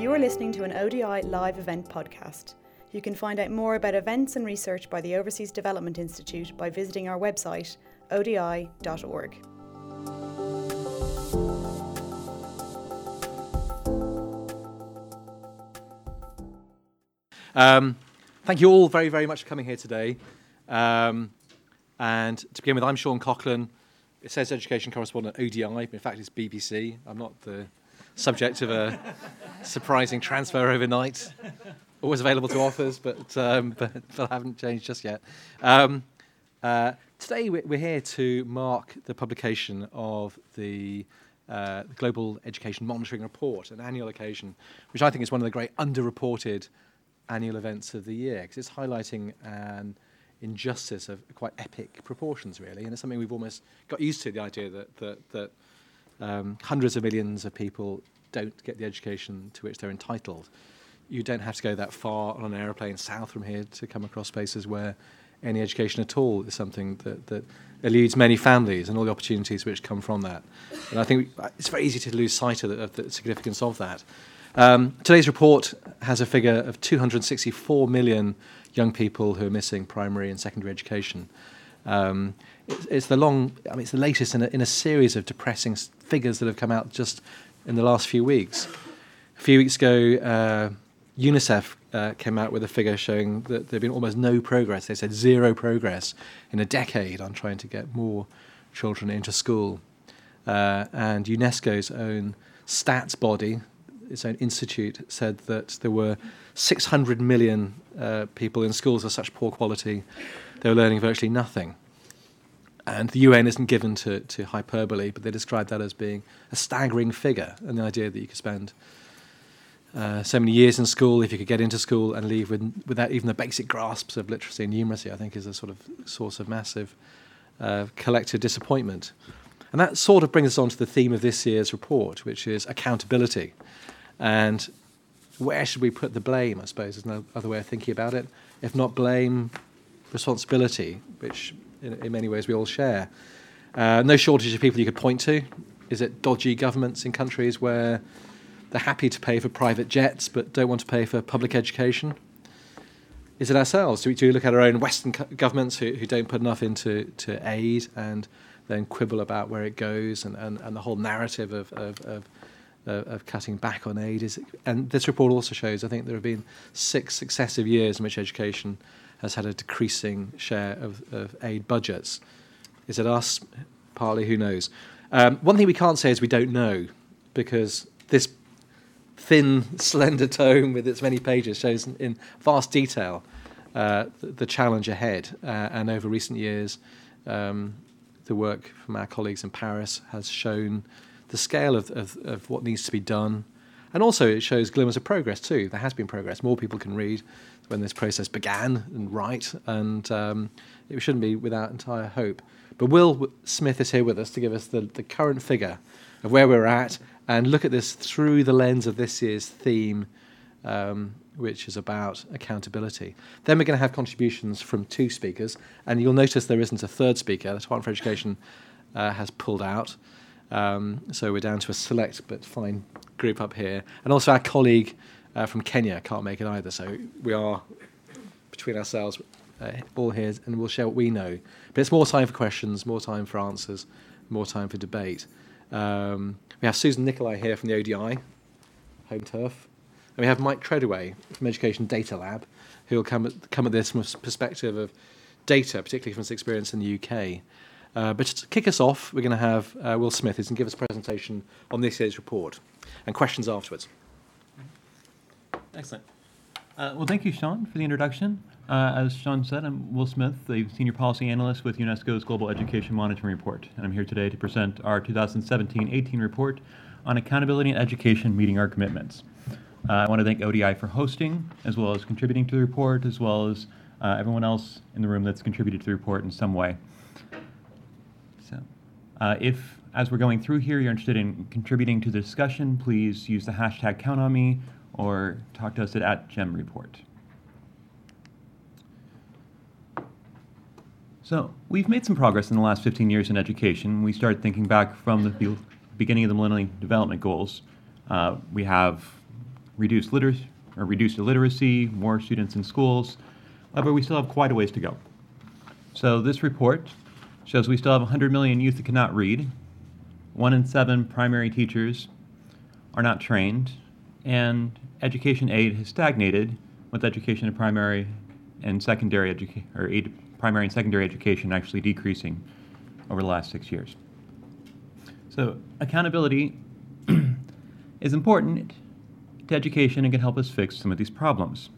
You are listening to an ODI live event podcast. You can find out more about events and research by the Overseas Development Institute by visiting our website, odi.org. Um, thank you all very, very much for coming here today. Um, and to begin with, I'm Sean Coughlin. It says education correspondent ODI, but in fact it's BBC. I'm not the subject of a surprising transfer overnight. Always available to authors, but, um, but, but I haven't changed just yet. Um, uh, today we're here to mark the publication of the uh, Global Education Monitoring Report, an annual occasion, which I think is one of the great underreported annual events of the year because it's highlighting an injustice of quite epic proportions, really, and it's something we've almost got used to. The idea that that, that um, hundreds of millions of people don't get the education to which they're entitled. You don't have to go that far on an aeroplane south from here to come across places where any education at all is something that, that eludes many families and all the opportunities which come from that. And I think it's very easy to lose sight of the, of the significance of that. Um, today's report has a figure of 264 million young people who are missing primary and secondary education. Um, it's, it's, the long, I mean, it's the latest in a, in a series of depressing figures that have come out just in the last few weeks. A few weeks ago, uh, UNICEF uh, came out with a figure showing that there had been almost no progress. They said zero progress in a decade on trying to get more children into school. Uh, and UNESCO's own stats body, its own institute said that there were 600 million uh, people in schools of such poor quality, they were learning virtually nothing. And the UN isn't given to, to hyperbole, but they describe that as being a staggering figure, and the idea that you could spend uh, so many years in school, if you could get into school and leave with, without even the basic grasps of literacy and numeracy, I think is a sort of source of massive uh, collective disappointment. And that sort of brings us on to the theme of this year's report, which is accountability. And where should we put the blame, I suppose, is no other way of thinking about it. If not blame, responsibility, which in, in many ways we all share. Uh, no shortage of people you could point to. Is it dodgy governments in countries where they're happy to pay for private jets but don't want to pay for public education? Is it ourselves? Do we, do we look at our own Western co- governments who, who don't put enough into to aid and then quibble about where it goes and, and, and the whole narrative of, of, of of cutting back on aid is, and this report also shows, I think there have been six successive years in which education has had a decreasing share of, of aid budgets. Is it us? Partly, who knows? Um, one thing we can't say is we don't know, because this thin, slender tome with its many pages shows in, in vast detail uh, the, the, challenge ahead. Uh, and over recent years, um, the work from our colleagues in Paris has shown the scale of, of, of what needs to be done. And also, it shows glimmers of progress too. There has been progress. More people can read when this process began and write, and um, it shouldn't be without entire hope. But Will Smith is here with us to give us the, the current figure of where we're at and look at this through the lens of this year's theme, um, which is about accountability. Then we're going to have contributions from two speakers, and you'll notice there isn't a third speaker. The Department for Education uh, has pulled out. Um, so we're down to a select but fine group up here. And also our colleague uh, from Kenya can't make it either. So we are between ourselves uh, all here and we'll share what we know. But it's more time for questions, more time for answers, more time for debate. Um, we have Susan Nicolai here from the ODI, Home Turf. And we have Mike Treadaway from Education Data Lab, who will come at, come at this from a perspective of data, particularly from his experience in the UK. Uh, but to kick us off, we're going to have uh, Will Smith, who's going to give us a presentation on this year's report and questions afterwards. Excellent. Uh, well, thank you, Sean, for the introduction. Uh, as Sean said, I'm Will Smith, the Senior Policy Analyst with UNESCO's Global Education Monitoring Report, and I'm here today to present our 2017-18 report on accountability and education meeting our commitments. Uh, I want to thank ODI for hosting, as well as contributing to the report, as well as uh, everyone else in the room that's contributed to the report in some way. Uh, if, as we're going through here, you're interested in contributing to the discussion, please use the hashtag count on me or talk to us at, at GEMReport. So, we've made some progress in the last 15 years in education. We started thinking back from the beginning of the Millennium Development Goals. Uh, we have reduced, liter- or reduced illiteracy, more students in schools. However, we still have quite a ways to go. So this report shows we still have 100 million youth that cannot read. One in seven primary teachers are not trained, and education aid has stagnated with education in primary and secondary education, or aid, primary and secondary education actually decreasing over the last six years. So accountability is important to education and can help us fix some of these problems.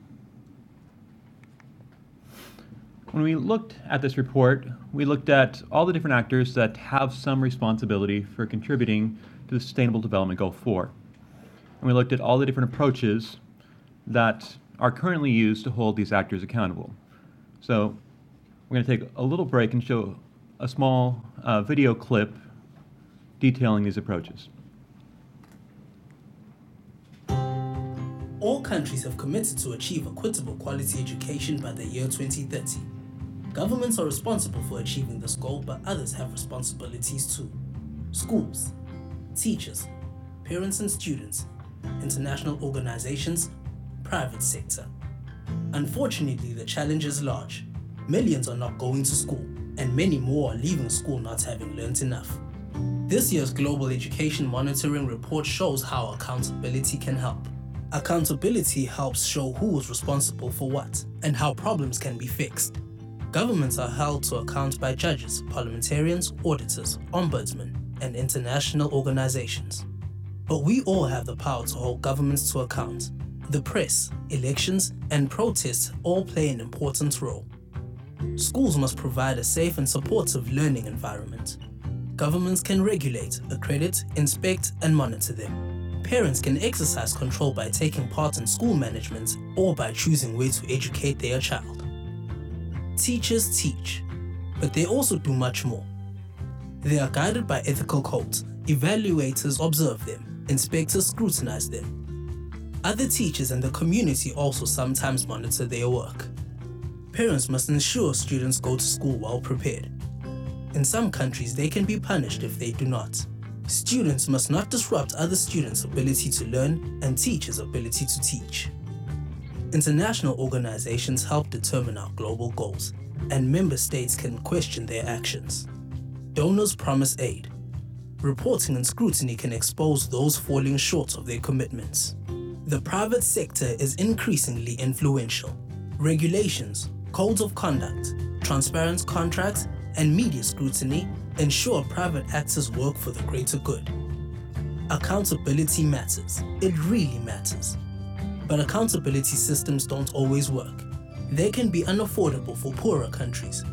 When we looked at this report, we looked at all the different actors that have some responsibility for contributing to the Sustainable Development Goal 4. And we looked at all the different approaches that are currently used to hold these actors accountable. So we're going to take a little break and show a small uh, video clip detailing these approaches. All countries have committed to achieve equitable quality education by the year 2030. Governments are responsible for achieving this goal, but others have responsibilities too. Schools, teachers, parents and students, international organizations, private sector. Unfortunately, the challenge is large. Millions are not going to school, and many more are leaving school not having learnt enough. This year's Global Education Monitoring Report shows how accountability can help. Accountability helps show who is responsible for what and how problems can be fixed. Governments are held to account by judges, parliamentarians, auditors, ombudsmen, and international organizations. But we all have the power to hold governments to account. The press, elections, and protests all play an important role. Schools must provide a safe and supportive learning environment. Governments can regulate, accredit, inspect, and monitor them. Parents can exercise control by taking part in school management or by choosing where to educate their child. Teachers teach, but they also do much more. They are guided by ethical codes, evaluators observe them, inspectors scrutinize them. Other teachers and the community also sometimes monitor their work. Parents must ensure students go to school well prepared. In some countries, they can be punished if they do not. Students must not disrupt other students' ability to learn and teachers' ability to teach. International organizations help determine our global goals, and member states can question their actions. Donors promise aid. Reporting and scrutiny can expose those falling short of their commitments. The private sector is increasingly influential. Regulations, codes of conduct, transparent contracts, and media scrutiny ensure private actors work for the greater good. Accountability matters. It really matters. But accountability systems don't always work. They can be unaffordable for poorer countries.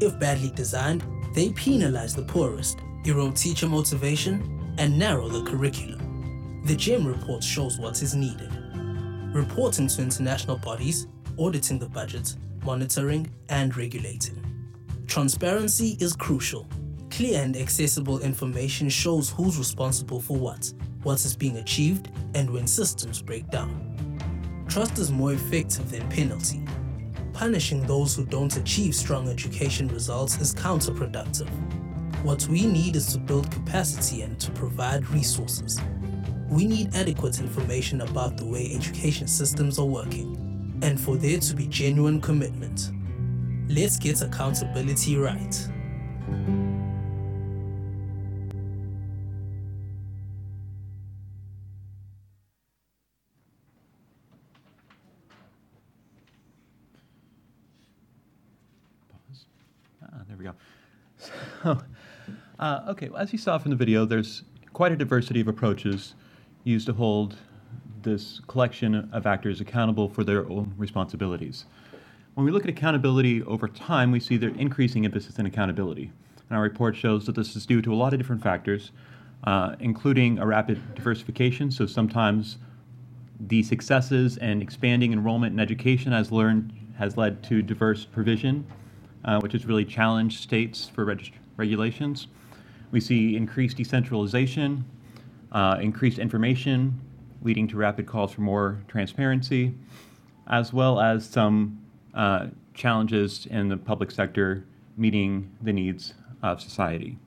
If badly designed, they penalize the poorest, erode teacher motivation, and narrow the curriculum. The GEM report shows what is needed. Reporting to international bodies, auditing the budget, monitoring, and regulating. Transparency is crucial. Clear and accessible information shows who's responsible for what, what is being achieved, and when systems break down. Trust is more effective than penalty. Punishing those who don't achieve strong education results is counterproductive. What we need is to build capacity and to provide resources. We need adequate information about the way education systems are working, and for there to be genuine commitment. Let's get accountability right. Pause. Ah, there we go. So, uh, okay, well, as you saw from the video, there's quite a diversity of approaches used to hold this collection of actors accountable for their own responsibilities. When we look at accountability over time, we see the increasing emphasis on accountability. And our report shows that this is due to a lot of different factors, uh, including a rapid diversification. So sometimes the successes and expanding enrollment in education has learned has led to diverse provision, uh, which has really challenged states for reg- regulations. We see increased decentralization, uh, increased information, leading to rapid calls for more transparency, as well as some uh, challenges in the public sector meeting the needs of society.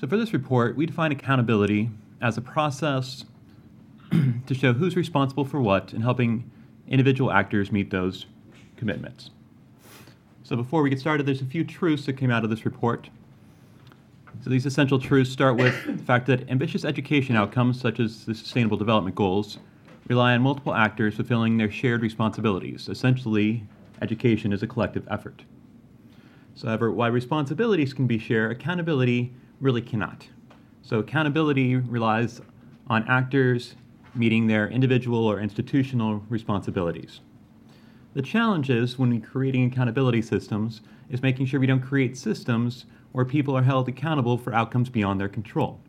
So, for this report, we define accountability as a process to show who's responsible for what and helping individual actors meet those commitments. So before we get started, there's a few truths that came out of this report. So these essential truths start with the fact that ambitious education outcomes, such as the Sustainable Development Goals, rely on multiple actors fulfilling their shared responsibilities. Essentially, education is a collective effort. So, however, while responsibilities can be shared, accountability really cannot. So, accountability relies on actors meeting their individual or institutional responsibilities. The challenge is when creating accountability systems is making sure we don't create systems where people are held accountable for outcomes beyond their control.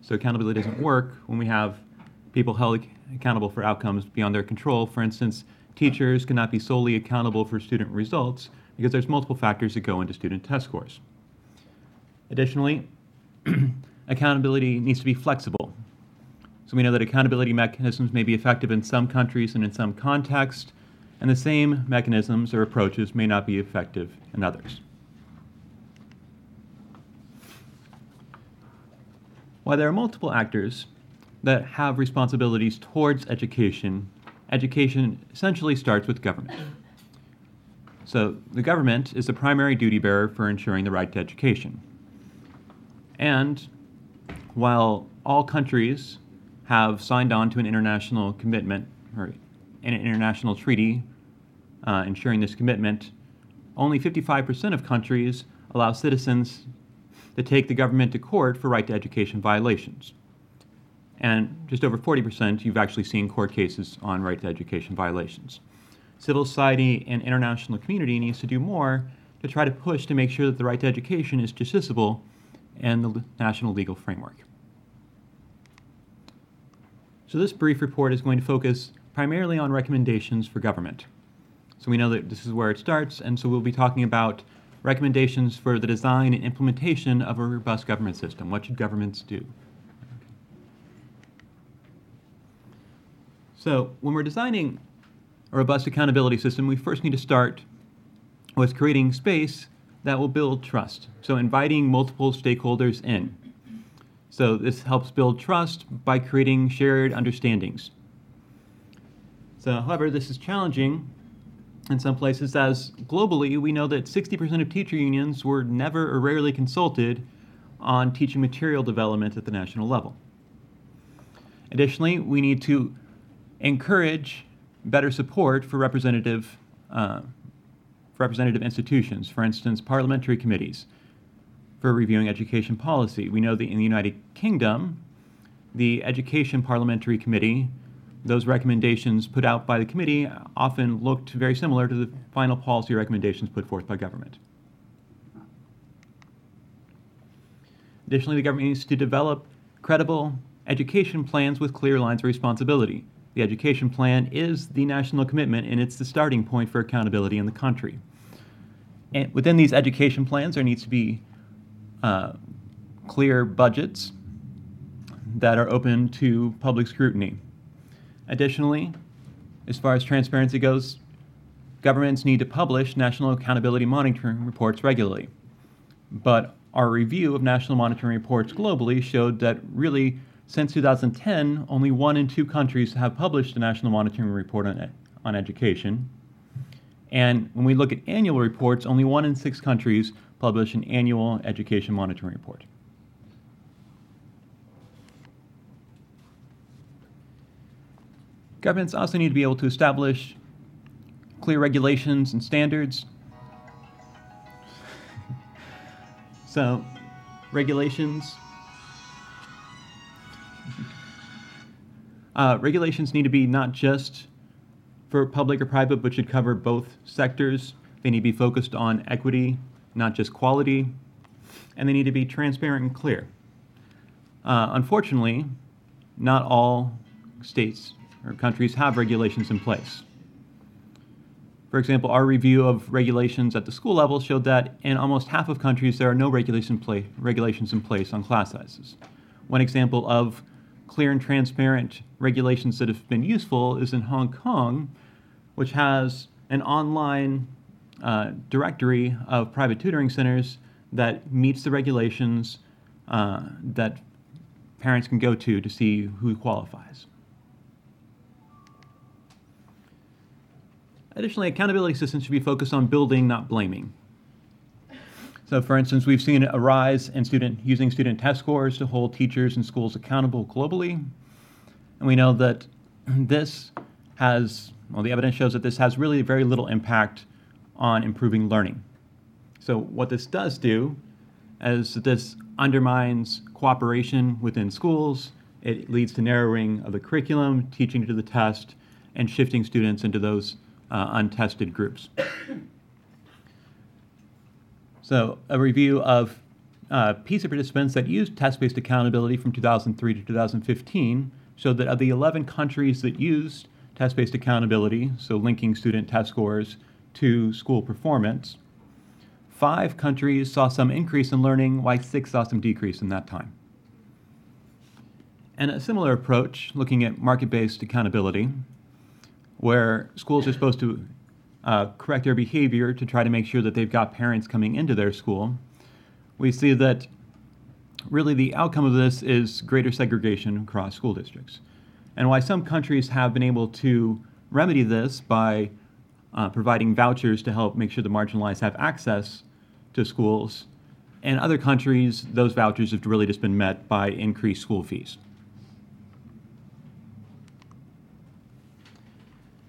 So accountability doesn't work when we have people held accountable for outcomes beyond their control. For instance, teachers cannot be solely accountable for student results because there's multiple factors that go into student test scores. Additionally, accountability needs to be flexible. So we know that accountability mechanisms may be effective in some countries and in some contexts, and the same mechanisms or approaches may not be effective in others. While there are multiple actors that have responsibilities towards education, education essentially starts with government. So the government is the primary duty bearer for ensuring the right to education. And while all countries have signed on to an international commitment or an international treaty uh, ensuring this commitment, only 55% of countries allow citizens to take the government to court for right to education violations. And just over 40% you've actually seen court cases on right to education violations. Civil society and international community needs to do more to try to push to make sure that the right to education is justiciable in the national legal framework. So this brief report is going to focus primarily on recommendations for government. So we know that this is where it starts, and so we'll be talking about recommendations for the design and implementation of a robust government system. What should governments do? So when we're designing a robust accountability system, we first need to start with creating space that will build trust. So inviting multiple stakeholders in. So this helps build trust by creating shared understandings. So, however, this is challenging in some places as globally we know that 60% of teacher unions were never or rarely consulted on teaching material development at the national level. Additionally, we need to encourage better support for representative, uh, for representative institutions, for instance, parliamentary committees, for reviewing education policy. We know that in the United Kingdom, the Education Parliamentary Committee, those recommendations put out by the committee often looked very similar to the final policy recommendations put forth by government. Additionally, the government needs to develop credible education plans with clear lines of responsibility. The education plan is the national commitment and it's the starting point for accountability in the country. And within these education plans, there needs to be uh, clear budgets that are open to public scrutiny. Additionally, as far as transparency goes, governments need to publish national accountability monitoring reports regularly. But our review of national monitoring reports globally showed that really, since 2010, only one in two countries have published a national monitoring report on, on education. And when we look at annual reports, only one in six countries publish an annual education monitoring report. Governments also need to be able to establish clear regulations and standards. so, regulations. Uh, regulations need to be not just for public or private, but should cover both sectors. They need to be focused on equity not just quality, and they need to be transparent and clear. Uh, unfortunately, not all states or countries have regulations in place. For example, our review of regulations at the school level showed that in almost half of countries there are no regulation play, regulations in place on class sizes. One example of clear and transparent regulations that have been useful is in Hong Kong, which has an online uh, directory of private tutoring centers that meets the regulations, uh, that parents can go to to see who qualifies. Additionally, accountability systems should be focused on building, not blaming. So, for instance, we've seen a rise in student using student test scores to hold teachers and schools accountable globally, and we know that this has well, the evidence shows that this has really very little impact on improving learning. So, what this does do is that this undermines cooperation within schools. It leads to narrowing of the curriculum, teaching to the test, and shifting students into those uh, untested groups. so, a review of uh, PISA participants that used test based accountability from 2003 to 2015 showed that of the 11 countries that used test based accountability, so linking student test scores to school performance, five countries saw some increase in learning, while six saw some decrease in that time. And a similar approach, looking at market based accountability, where schools are supposed to uh, correct their behavior to try to make sure that they've got parents coming into their school, we see that really the outcome of this is greater segregation across school districts. And why some countries have been able to remedy this by uh, providing vouchers to help make sure the marginalized have access to schools. In other countries, those vouchers have really just been met by increased school fees.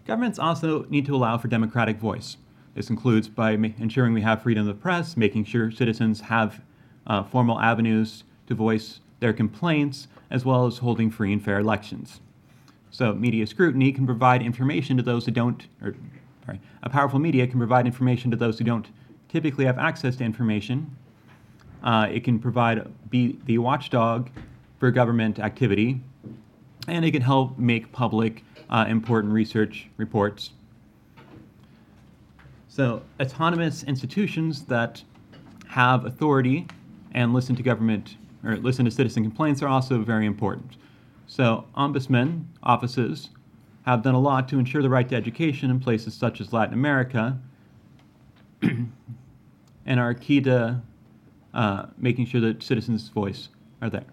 Governments also need to allow for democratic voice. This includes by ensuring we have freedom of the press, making sure citizens have uh, formal avenues to voice their complaints, as well as holding free and fair elections. So, media scrutiny can provide information to those who don't, or sorry, a powerful media can provide information to those who don't typically have access to information. Uh, it can provide be the watchdog for government activity, and it can help make public uh, important research reports. So, autonomous institutions that have authority and listen to government or listen to citizen complaints are also very important. So, ombudsman offices have done a lot to ensure the right to education in places such as Latin America and are key to uh, making sure that citizens' voice are there.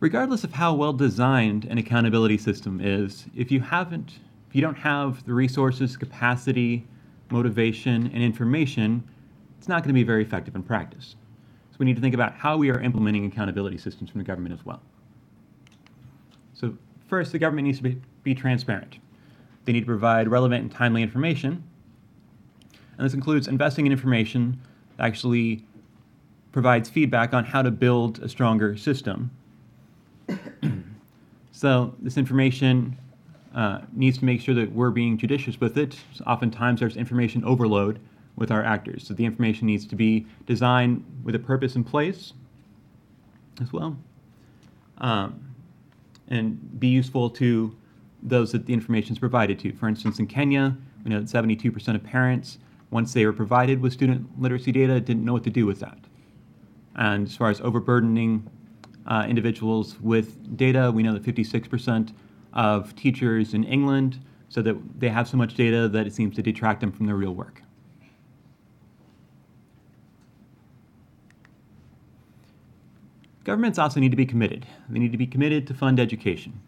Regardless of how well designed an accountability system is, if you haven't, if you don't have the resources, capacity, motivation, and information, it's not going to be very effective in practice. So we need to think about how we are implementing accountability systems from the government as well. So first, the government needs to be, be transparent. They need to provide relevant and timely information. And this includes investing in information that actually provides feedback on how to build a stronger system so this information uh, needs to make sure that we're being judicious with it. So oftentimes there's information overload with our actors. So the information needs to be designed with a purpose in place as well. Um, and be useful to those that the information is provided to. For instance, in Kenya, we know that 72% of parents, once they were provided with student literacy data, didn't know what to do with that. And as far as overburdening uh, individuals with data. We know that 56% of teachers in England said that they have so much data that it seems to detract them from their real work. Governments also need to be committed. They need to be committed to fund education.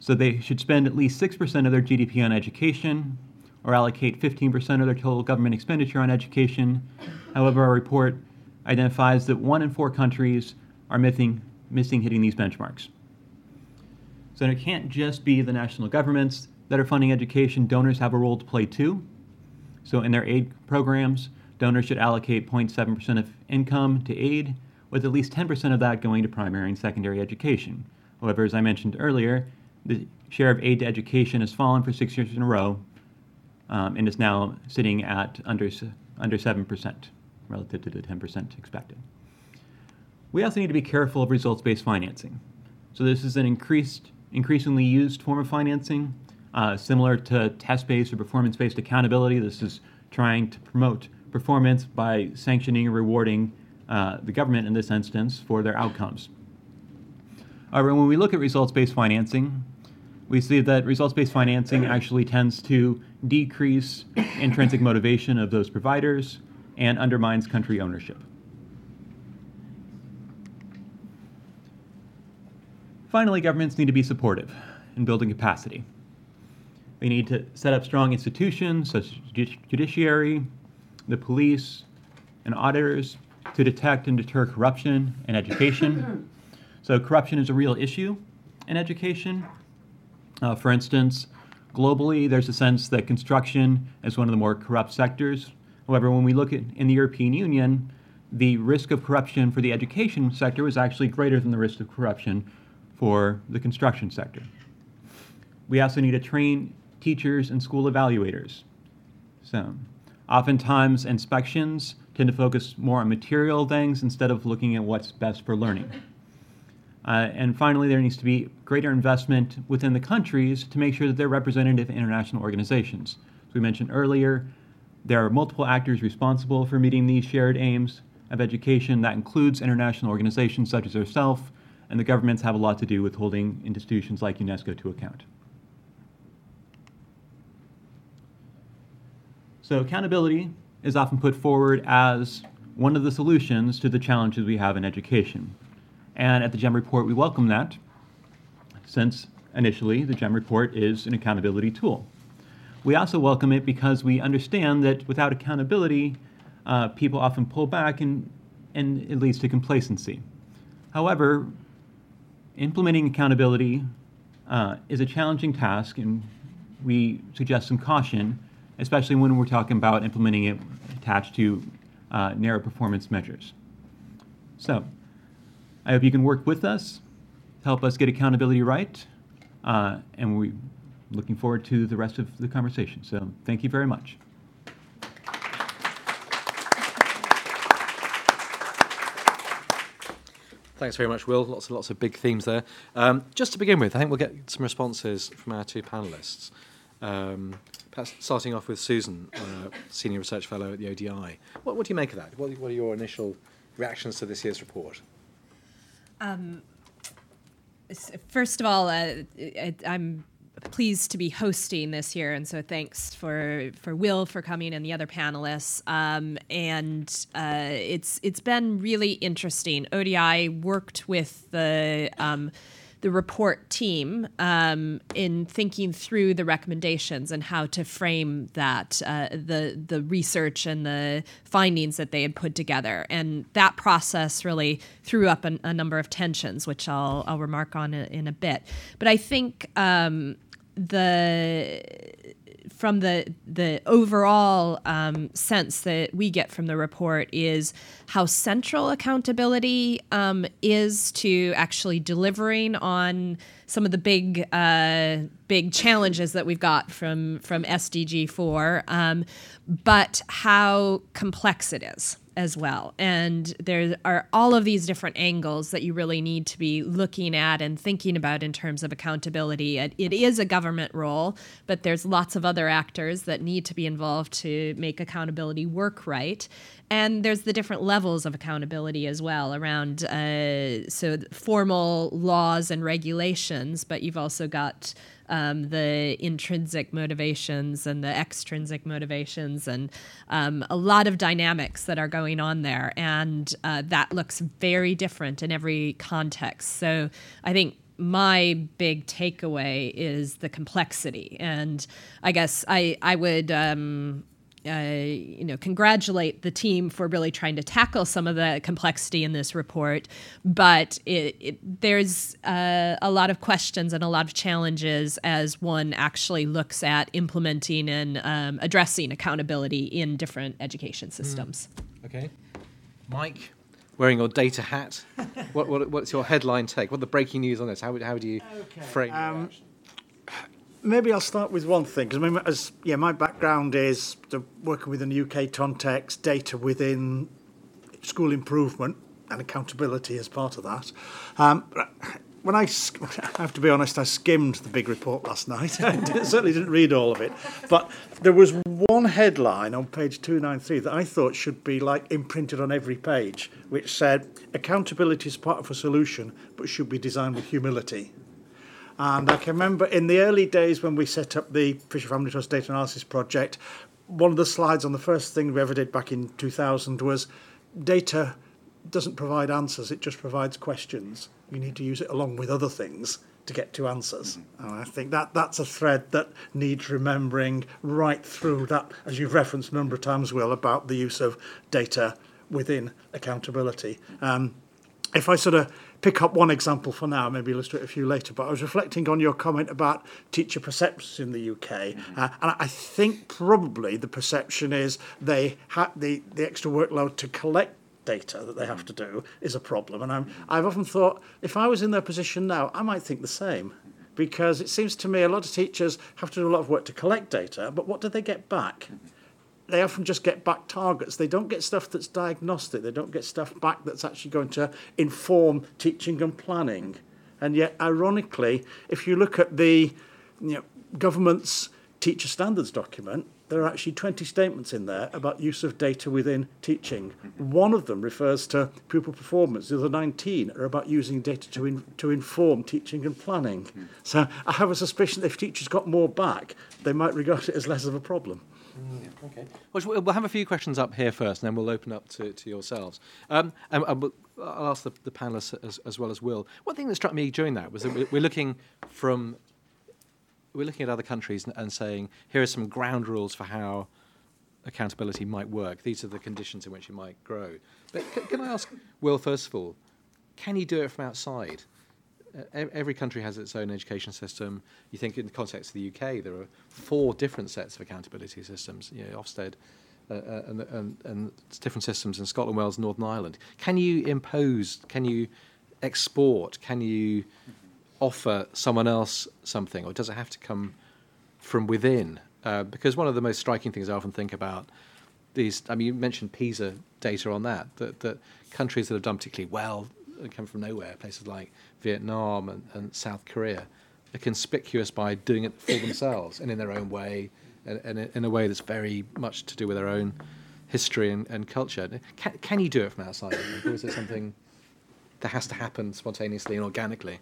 So they should spend at least 6% of their GDP on education or allocate 15% of their total government expenditure on education. However, our report identifies that one in four countries are missing, missing hitting these benchmarks. So it can't just be the national governments that are funding education. Donors have a role to play too. So in their aid programs, donors should allocate 0.7% of income to aid, with at least 10% of that going to primary and secondary education. However, as I mentioned earlier, the share of aid to education has fallen for six years in a row um, and is now sitting at under, under 7% relative to the 10% expected. We also need to be careful of results-based financing. So this is an increased, increasingly used form of financing, uh, similar to test-based or performance-based accountability. This is trying to promote performance by sanctioning and rewarding uh, the government in this instance for their outcomes. However, when we look at results-based financing, we see that results-based financing actually tends to decrease intrinsic motivation of those providers, and undermines country ownership. Finally, governments need to be supportive in building capacity. They need to set up strong institutions such as judiciary, the police, and auditors to detect and deter corruption in education. so, corruption is a real issue in education. Uh, for instance, globally, there's a sense that construction is one of the more corrupt sectors. However, when we look at in the European Union, the risk of corruption for the education sector was actually greater than the risk of corruption for the construction sector. We also need to train teachers and school evaluators. So, oftentimes, inspections tend to focus more on material things instead of looking at what's best for learning. Uh, and finally, there needs to be greater investment within the countries to make sure that they're representative international organizations. As we mentioned earlier, there are multiple actors responsible for meeting these shared aims of education. That includes international organizations such as ourselves, and the governments have a lot to do with holding institutions like UNESCO to account. So, accountability is often put forward as one of the solutions to the challenges we have in education. And at the GEM report, we welcome that, since initially the GEM report is an accountability tool. We also welcome it because we understand that without accountability, uh, people often pull back and, and it leads to complacency. However, implementing accountability uh, is a challenging task, and we suggest some caution, especially when we're talking about implementing it attached to uh, narrow performance measures. So, I hope you can work with us, help us get accountability right, uh, and we're looking forward to the rest of the conversation. So thank you very much. Thanks very much, Will. Lots and lots of big themes there. Um, just to begin with, I think we'll get some responses from our two panelists. Um, perhaps starting off with Susan, uh, Senior Research Fellow at the ODI. What, what do you make of that? What, what are your initial reactions to this year's report? Um, first of all, uh, I, I'm pleased to be hosting this year, and so thanks for for Will for coming and the other panelists. Um, and uh, it's it's been really interesting. ODI worked with the um, the report team um, in thinking through the recommendations and how to frame that uh, the the research and the findings that they had put together and that process really threw up a, a number of tensions which I'll, I'll remark on in a bit but I think um, the from the the overall um, sense that we get from the report is how central accountability um, is to actually delivering on some of the big uh, big challenges that we've got from from SDG four, um, but how complex it is as well. And there are all of these different angles that you really need to be looking at and thinking about in terms of accountability. It, it is a government role, but there's lots of other actors that need to be involved to make accountability work right. And there's the different levels of accountability as well around uh, so formal laws and regulations, but you've also got um, the intrinsic motivations and the extrinsic motivations, and um, a lot of dynamics that are going on there. And uh, that looks very different in every context. So I think my big takeaway is the complexity. And I guess I, I would. Um, you know, congratulate the team for really trying to tackle some of the complexity in this report. But it, it, there's uh, a lot of questions and a lot of challenges as one actually looks at implementing and um, addressing accountability in different education systems. Mm. Okay. Mike, wearing your data hat, what, what, what's your headline take? What the breaking news on this? How, how do you okay. frame um, maybe I'll start with one thing because I mean, as yeah, my background is working within the UK context, data within school improvement and accountability as part of that. Um, when I, I have to be honest, I skimmed the big report last night. I certainly didn't read all of it, but there was one headline on page 293 that I thought should be like imprinted on every page, which said accountability is part of a solution, but should be designed with humility. And I can remember in the early days when we set up the Fisher Family Trust Data Analysis Project, one of the slides on the first thing we ever did back in 2000 was data doesn't provide answers, it just provides questions. You need to use it along with other things to get to answers. Mm-hmm. And I think that that's a thread that needs remembering right through that, as you've referenced a number of times, Will, about the use of data within accountability. Um, if I sort of pick up one example for now, maybe illustrate a few later, but I was reflecting on your comment about teacher perceptions in the UK. Mm-hmm. Uh, and I think probably the perception is they have the, the extra workload to collect data that they have to do is a problem. And I'm, I've often thought, if I was in their position now, I might think the same. Because it seems to me a lot of teachers have to do a lot of work to collect data, but what do they get back? They often just get back targets. They don't get stuff that's diagnostic. They don't get stuff back that's actually going to inform teaching and planning. And yet, ironically, if you look at the you know, government's teacher standards document, there are actually 20 statements in there about use of data within teaching. One of them refers to pupil performance. The other 19 are about using data to, in, to inform teaching and planning. So I have a suspicion that if teachers got more back, they might regard it as less of a problem. Mm, okay. Well, we'll have a few questions up here first, and then we'll open up to, to yourselves. Um, and, and I'll ask the, the panelists as, as well as Will. One thing that struck me during that was that we're looking from we're looking at other countries and, and saying, here are some ground rules for how accountability might work. These are the conditions in which it might grow. But c- can I ask Will, first of all, can you do it from outside? Every country has its own education system. You think in the context of the UK, there are four different sets of accountability systems. You know, Ofsted uh, uh, and, and, and different systems in Scotland, Wales, Northern Ireland. Can you impose? Can you export? Can you offer someone else something, or does it have to come from within? Uh, because one of the most striking things I often think about these, I mean, you mentioned PISA data on that, that, that countries that have done particularly well come from nowhere, places like Vietnam and, and South Korea, are conspicuous by doing it for themselves and in their own way, and, and in a way that's very much to do with their own history and, and culture. Can, can you do it from outside, or is it something that has to happen spontaneously and organically?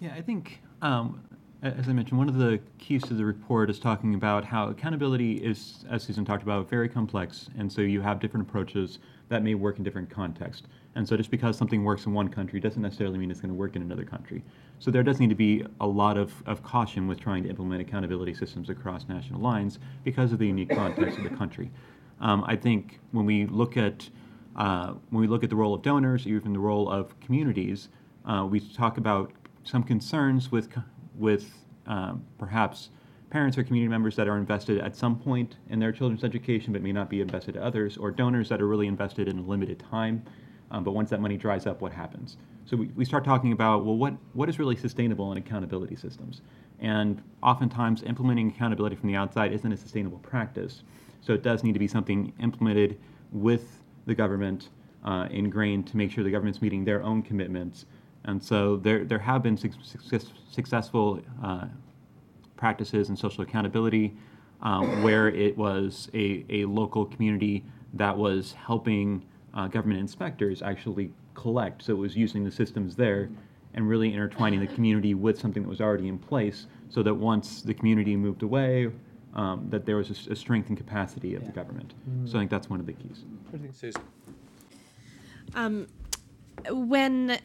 Yeah, I think, um, as I mentioned, one of the keys to the report is talking about how accountability is, as Susan talked about, very complex. And so you have different approaches that may work in different contexts. And so just because something works in one country doesn't necessarily mean it's going to work in another country. So there does need to be a lot of, of caution with trying to implement accountability systems across national lines because of the unique context of the country. Um, I think when we look at uh, when we look at the role of donors, even the role of communities, uh, we talk about some concerns with with um, perhaps parents or community members that are invested at some point in their children's education but may not be invested to others, or donors that are really invested in a limited time. Um, but once that money dries up, what happens? So we, we start talking about well, what what is really sustainable in accountability systems? And oftentimes, implementing accountability from the outside isn't a sustainable practice. So it does need to be something implemented with the government, uh, ingrained to make sure the government's meeting their own commitments and so there, there have been success, successful uh, practices and social accountability um, where it was a, a local community that was helping uh, government inspectors actually collect. So it was using the systems there and really intertwining the community with something that was already in place so that once the community moved away, um, that there was a, a, strength and capacity of yeah. the government. Mm. So I think that's one of the keys. What do you think, Susan? Um, when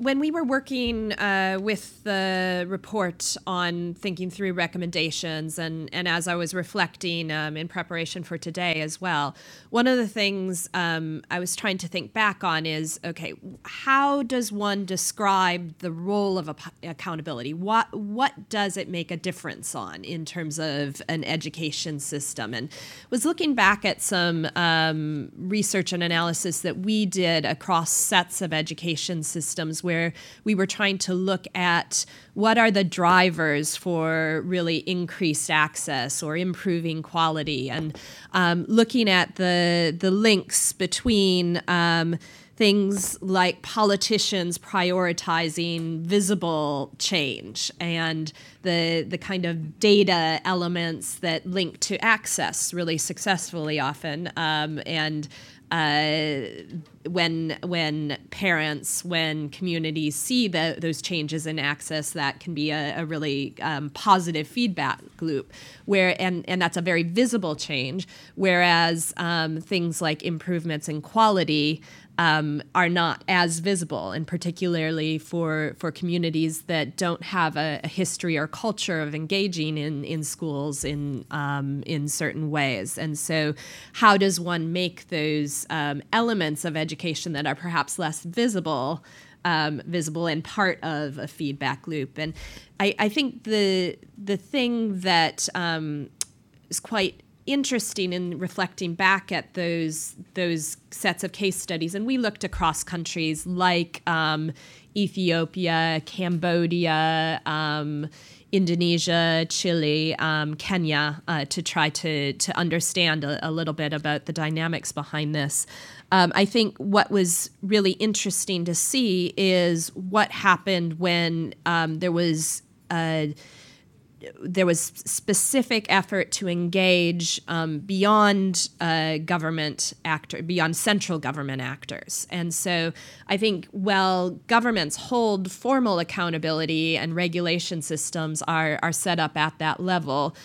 when we were working uh, with the report on thinking through recommendations, and, and as I was reflecting um, in preparation for today as well, one of the things um, I was trying to think back on is okay, how does one describe the role of accountability? What, what does it make a difference on in terms of an education system? And was looking back at some um, research and analysis that we did across sets of education systems where we were trying to look at what are the drivers for really increased access or improving quality, and um, looking at the the links between. Um, things like politicians prioritizing visible change and the the kind of data elements that link to access really successfully often um, and uh, when when parents, when communities see those changes in access, that can be a, a really um, positive feedback loop. Where and and that's a very visible change. Whereas um, things like improvements in quality um, are not as visible, and particularly for for communities that don't have a, a history or culture of engaging in in schools in um, in certain ways. And so, how does one make those um, elements of education that are perhaps less visible? Um, visible and part of a feedback loop. And I, I think the the thing that um, is quite interesting in reflecting back at those those sets of case studies, and we looked across countries like um, Ethiopia, Cambodia. Um, Indonesia, Chile, um, Kenya, uh, to try to to understand a, a, little bit about the dynamics behind this. Um, I think what was really interesting to see is what happened when um, there was a there was specific effort to engage um, beyond uh, government actor, beyond central government actors, and so I think while governments hold formal accountability and regulation systems are are set up at that level,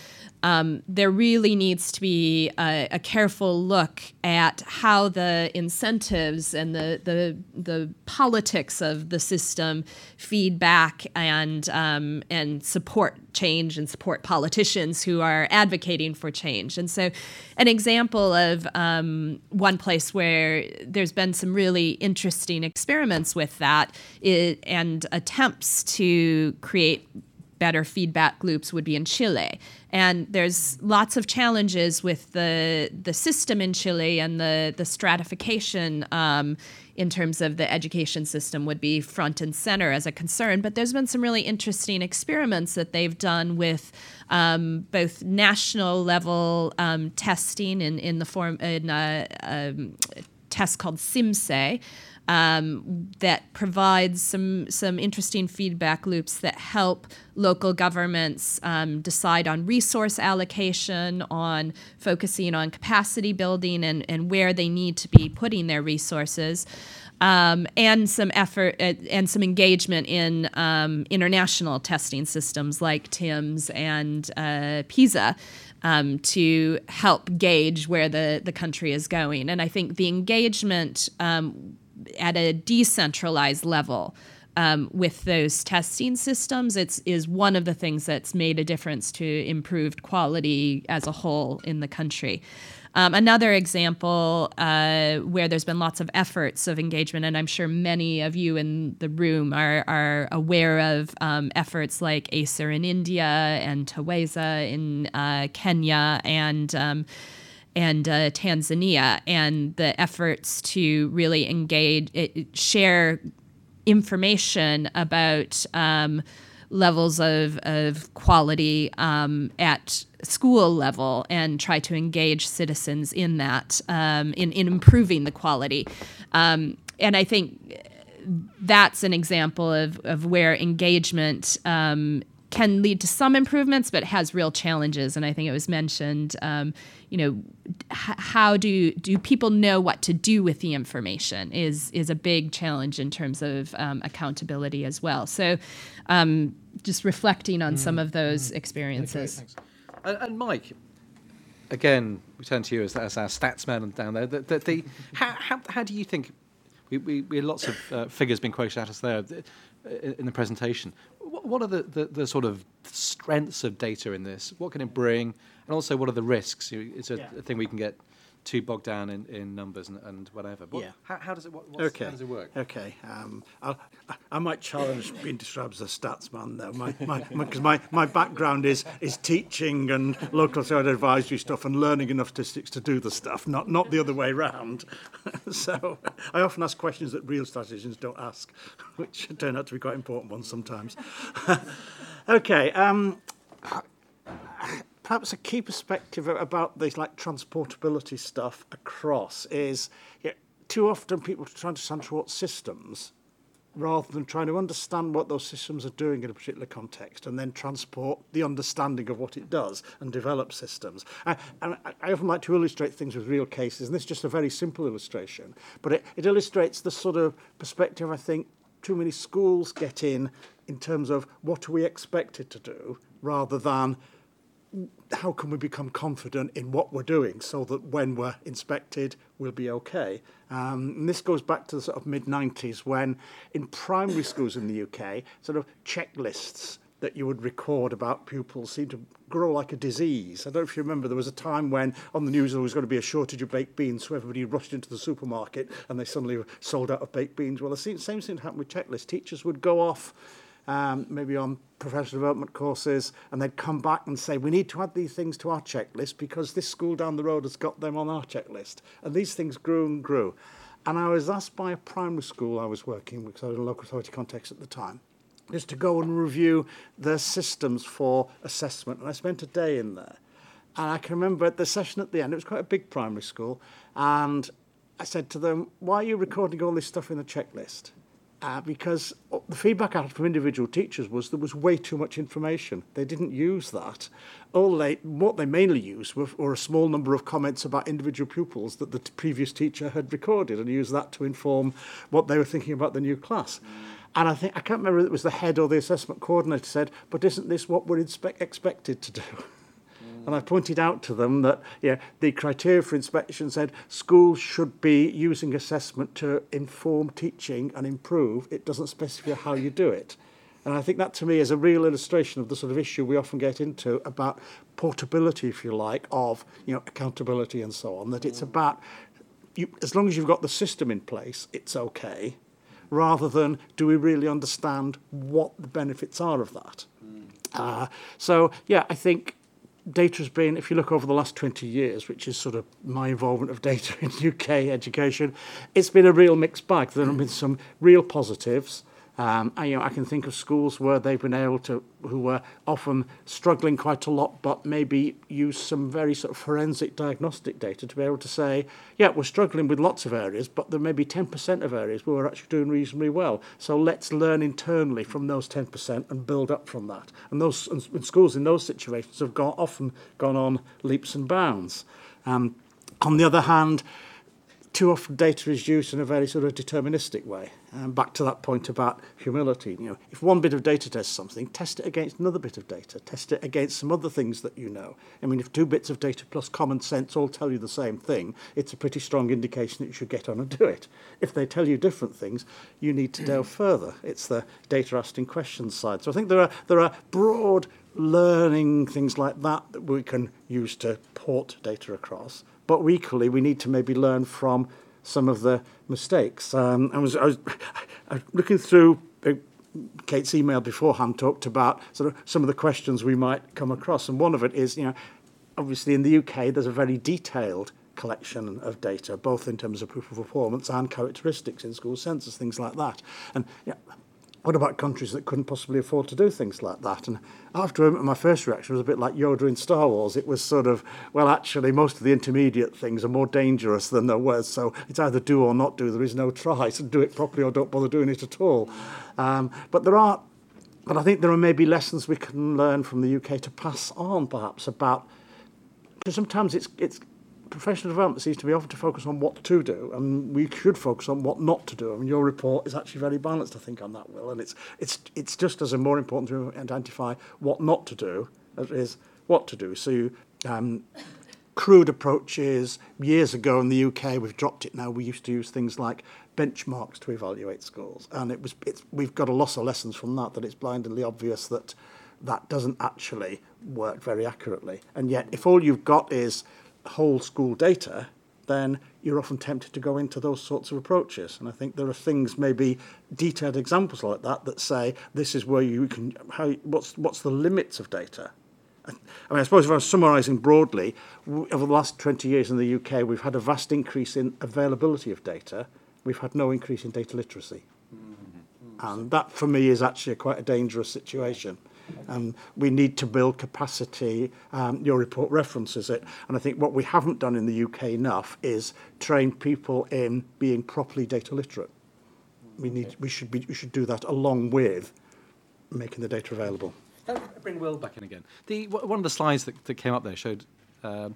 um, there really needs to be a, a, careful look at how the incentives and the, the, the politics of the system feed back and, um, and support change and support politicians who are advocating for change. And so, an example of um, one place where there's been some really interesting experiments with that and attempts to create better feedback loops would be in Chile. And there's lots of challenges with the the system in Chile and the the stratification um, in terms of the education system would be front and center as a concern. But there's been some really interesting experiments that they've done with um, both national level um, testing in in the form in a, a test called SIMCE um, that provides some some interesting feedback loops that help local governments um, decide on resource allocation, on focusing on capacity building, and, and where they need to be putting their resources. Um, and some effort uh, and some engagement in um, international testing systems like TIMSS and uh, PISA. Um, to help gauge where the, the country is going. And I think the engagement um, at a decentralized level um, with those testing systems it's is one of the things that's made a difference to improved quality as a whole in the country. Um, another example uh, where there's been lots of efforts of engagement, and I'm sure many of you in the room are, are aware of um, efforts like ASER in India and Twaweza in uh, Kenya and um, and uh, Tanzania, and the efforts to really engage, it, share information about um, levels of, of quality um, at school level and try to engage citizens in that, um, in, in improving the quality. Um, and I think that's an example of, of where engagement um, can lead to some improvements, but has real challenges. And I think it was mentioned, um, you know, h- how do do people know what to do with the information is is a big challenge in terms of um, accountability as well. So, um, just reflecting on mm. some of those mm. experiences. Okay, and, and, Mike, again, we turn to you as, as our statsman down there. The, the, the how, how, how do you think? We, we, we had lots of uh, figures being quoted at us there in the presentation. What are the, the, the, sort of strengths of data in this? What can it bring? And also, what are the risks? It's a, yeah. a thing we can get too bogged down in, in numbers and, and whatever. But yeah. how, how, does it what, okay. how does it work? Okay. Um, i might challenge being described as a stats man though, because my, my, my, my, background is is teaching and local authority advisory stuff and learning enough statistics to do the stuff, not not the other way around. so I often ask questions that real statisticians don't ask, which turn out to be quite important ones sometimes. okay. Um, perhaps a key perspective about this like transportability stuff across is too often people are trying to what systems rather than trying to understand what those systems are doing in a particular context and then transport the understanding of what it does and develop systems. I, and I often like to illustrate things with real cases, and this is just a very simple illustration, but it, it illustrates the sort of perspective I think too many schools get in in terms of what are we expected to do rather than how can we become confident in what we're doing so that when we're inspected, we'll be okay. Um, and this goes back to the sort of mid 90s when, in primary schools in the UK, sort of checklists that you would record about pupils seemed to grow like a disease. I don't know if you remember, there was a time when on the news there was going to be a shortage of baked beans, so everybody rushed into the supermarket and they suddenly sold out of baked beans. Well, the same, same thing happened with checklists. Teachers would go off um, maybe on professional development courses, and they'd come back and say, we need to add these things to our checklist because this school down the road has got them on our checklist. And these things grew and grew. And I was asked by a primary school I was working with, because I was in a local authority context at the time, just to go and review their systems for assessment. And I spent a day in there. And I can remember at the session at the end, it was quite a big primary school, and I said to them, why are you recording all this stuff in the checklist? Uh, because the feedback I had from individual teachers was there was way too much information. They didn't use that. All they, what they mainly used were, were a small number of comments about individual pupils that the t- previous teacher had recorded and used that to inform what they were thinking about the new class. And I think, I can't remember if it was the head or the assessment coordinator said, but isn't this what we're inspe- expected to do? And I pointed out to them that yeah, the criteria for inspection said schools should be using assessment to inform teaching and improve. It doesn't specify how you do it. And I think that to me is a real illustration of the sort of issue we often get into about portability, if you like, of you know accountability and so on. That it's about you, as long as you've got the system in place, it's okay, rather than do we really understand what the benefits are of that. Uh, so yeah, I think data has been, if you look over the last 20 years, which is sort of my involvement of data in UK education, it's been a real mixed bag. There have been some real positives, Um, I, you know, I can think of schools where they've been able to, who were often struggling quite a lot, but maybe use some very sort of forensic diagnostic data to be able to say, yeah, we're struggling with lots of areas, but there may be 10% of areas where we're actually doing reasonably well. So let's learn internally from those 10% and build up from that. And those and, schools in those situations have gone, often gone on leaps and bounds. Um, on the other hand, too often data is used in a very sort of deterministic way. And back to that point about humility, you know, if one bit of data tests something, test it against another bit of data, test it against some other things that you know. I mean, if two bits of data plus common sense all tell you the same thing, it's a pretty strong indication that you should get on and do it. If they tell you different things, you need to delve further. It's the data asking questions side. So I think there are there are broad learning things like that that we can use to port data across. But equally, we need to maybe learn from some of the mistakes. Um, I, was, I, was, I was looking through uh, Kate's email beforehand, talked about sort of some of the questions we might come across. And one of it is, you know, obviously in the UK, there's a very detailed collection of data, both in terms of proof of performance and characteristics in school census, things like that. And yeah, what about countries that couldn't possibly afford to do things like that? And after my first reaction was a bit like Yoda in Star Wars. It was sort of, well, actually, most of the intermediate things are more dangerous than there was. So it's either do or not do. There is no try. So do it properly or don't bother doing it at all. Um, but there are, but I think there are maybe lessons we can learn from the UK to pass on, perhaps, about because sometimes it's it's professional development seems to be often to focus on what to do, and we should focus on what not to do. I mean, your report is actually very balanced, I think, on that, Will, and it's it's it's just as more important to identify what not to do as it is what to do. So, you, um, crude approaches years ago in the UK, we've dropped it now. We used to use things like benchmarks to evaluate schools, and it was we've got a loss of lessons from that. That it's blindingly obvious that that doesn't actually work very accurately, and yet if all you've got is whole school data, then you're often tempted to go into those sorts of approaches. And I think there are things, maybe detailed examples like that, that say this is where you can, how, what's, what's the limits of data? I mean, I suppose if I was summarising broadly, over the last 20 years in the UK, we've had a vast increase in availability of data. We've had no increase in data literacy. Mm-hmm. And that, for me, is actually quite a dangerous situation. And we need to build capacity. Um, your report references it. And I think what we haven't done in the UK enough is train people in being properly data literate. we need we should be we should do that along with making the data available. Bring Will back in again. The, one of the slides that, that came up there showed um,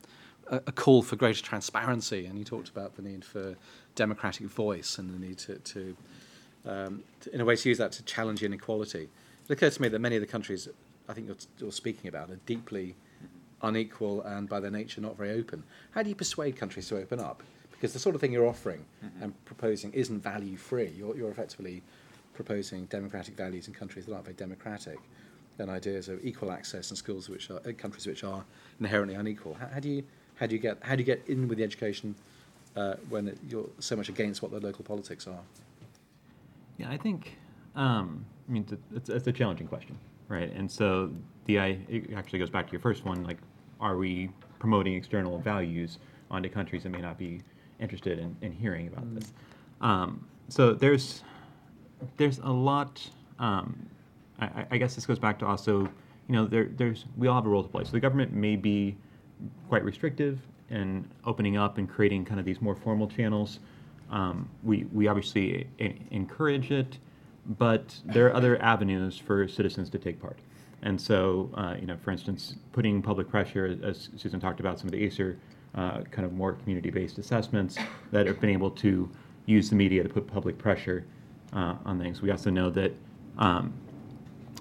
a, a call for greater transparency, and you talked about the need for democratic voice and the need to, to, um, to in a way, to use that to challenge inequality. It occurred to me that many of the countries I think you're, you're speaking about are deeply unequal and by their nature not very open. How do you persuade countries to open up? Because the sort of thing you're offering and proposing isn't value free. You're, you're effectively proposing democratic values in countries that aren't very democratic and ideas of equal access in schools which are uh, countries which are inherently unequal. How, how do you how do you get how do you get in with the education uh, when it, you're so much against what the local politics are? Yeah, I think, um, I mean, it's, it's a challenging question, right? And so the I it actually goes back to your first one, like, are we promoting external values onto countries that may not be interested in, in hearing about this? Um, so there's there's a lot. Um, I, I- guess this goes back to also, you know, there, there's we all have a role to play. So the government may be quite restrictive in opening up and creating kind of these more formal channels. Um, we we obviously encourage it, but there are other avenues for citizens to take part. And so, uh, you know, for instance, putting public pressure, as Susan talked about, some of the ASER uh, kind of more community-based assessments that have been able to use the media to put public pressure uh, on things. We also know that, um,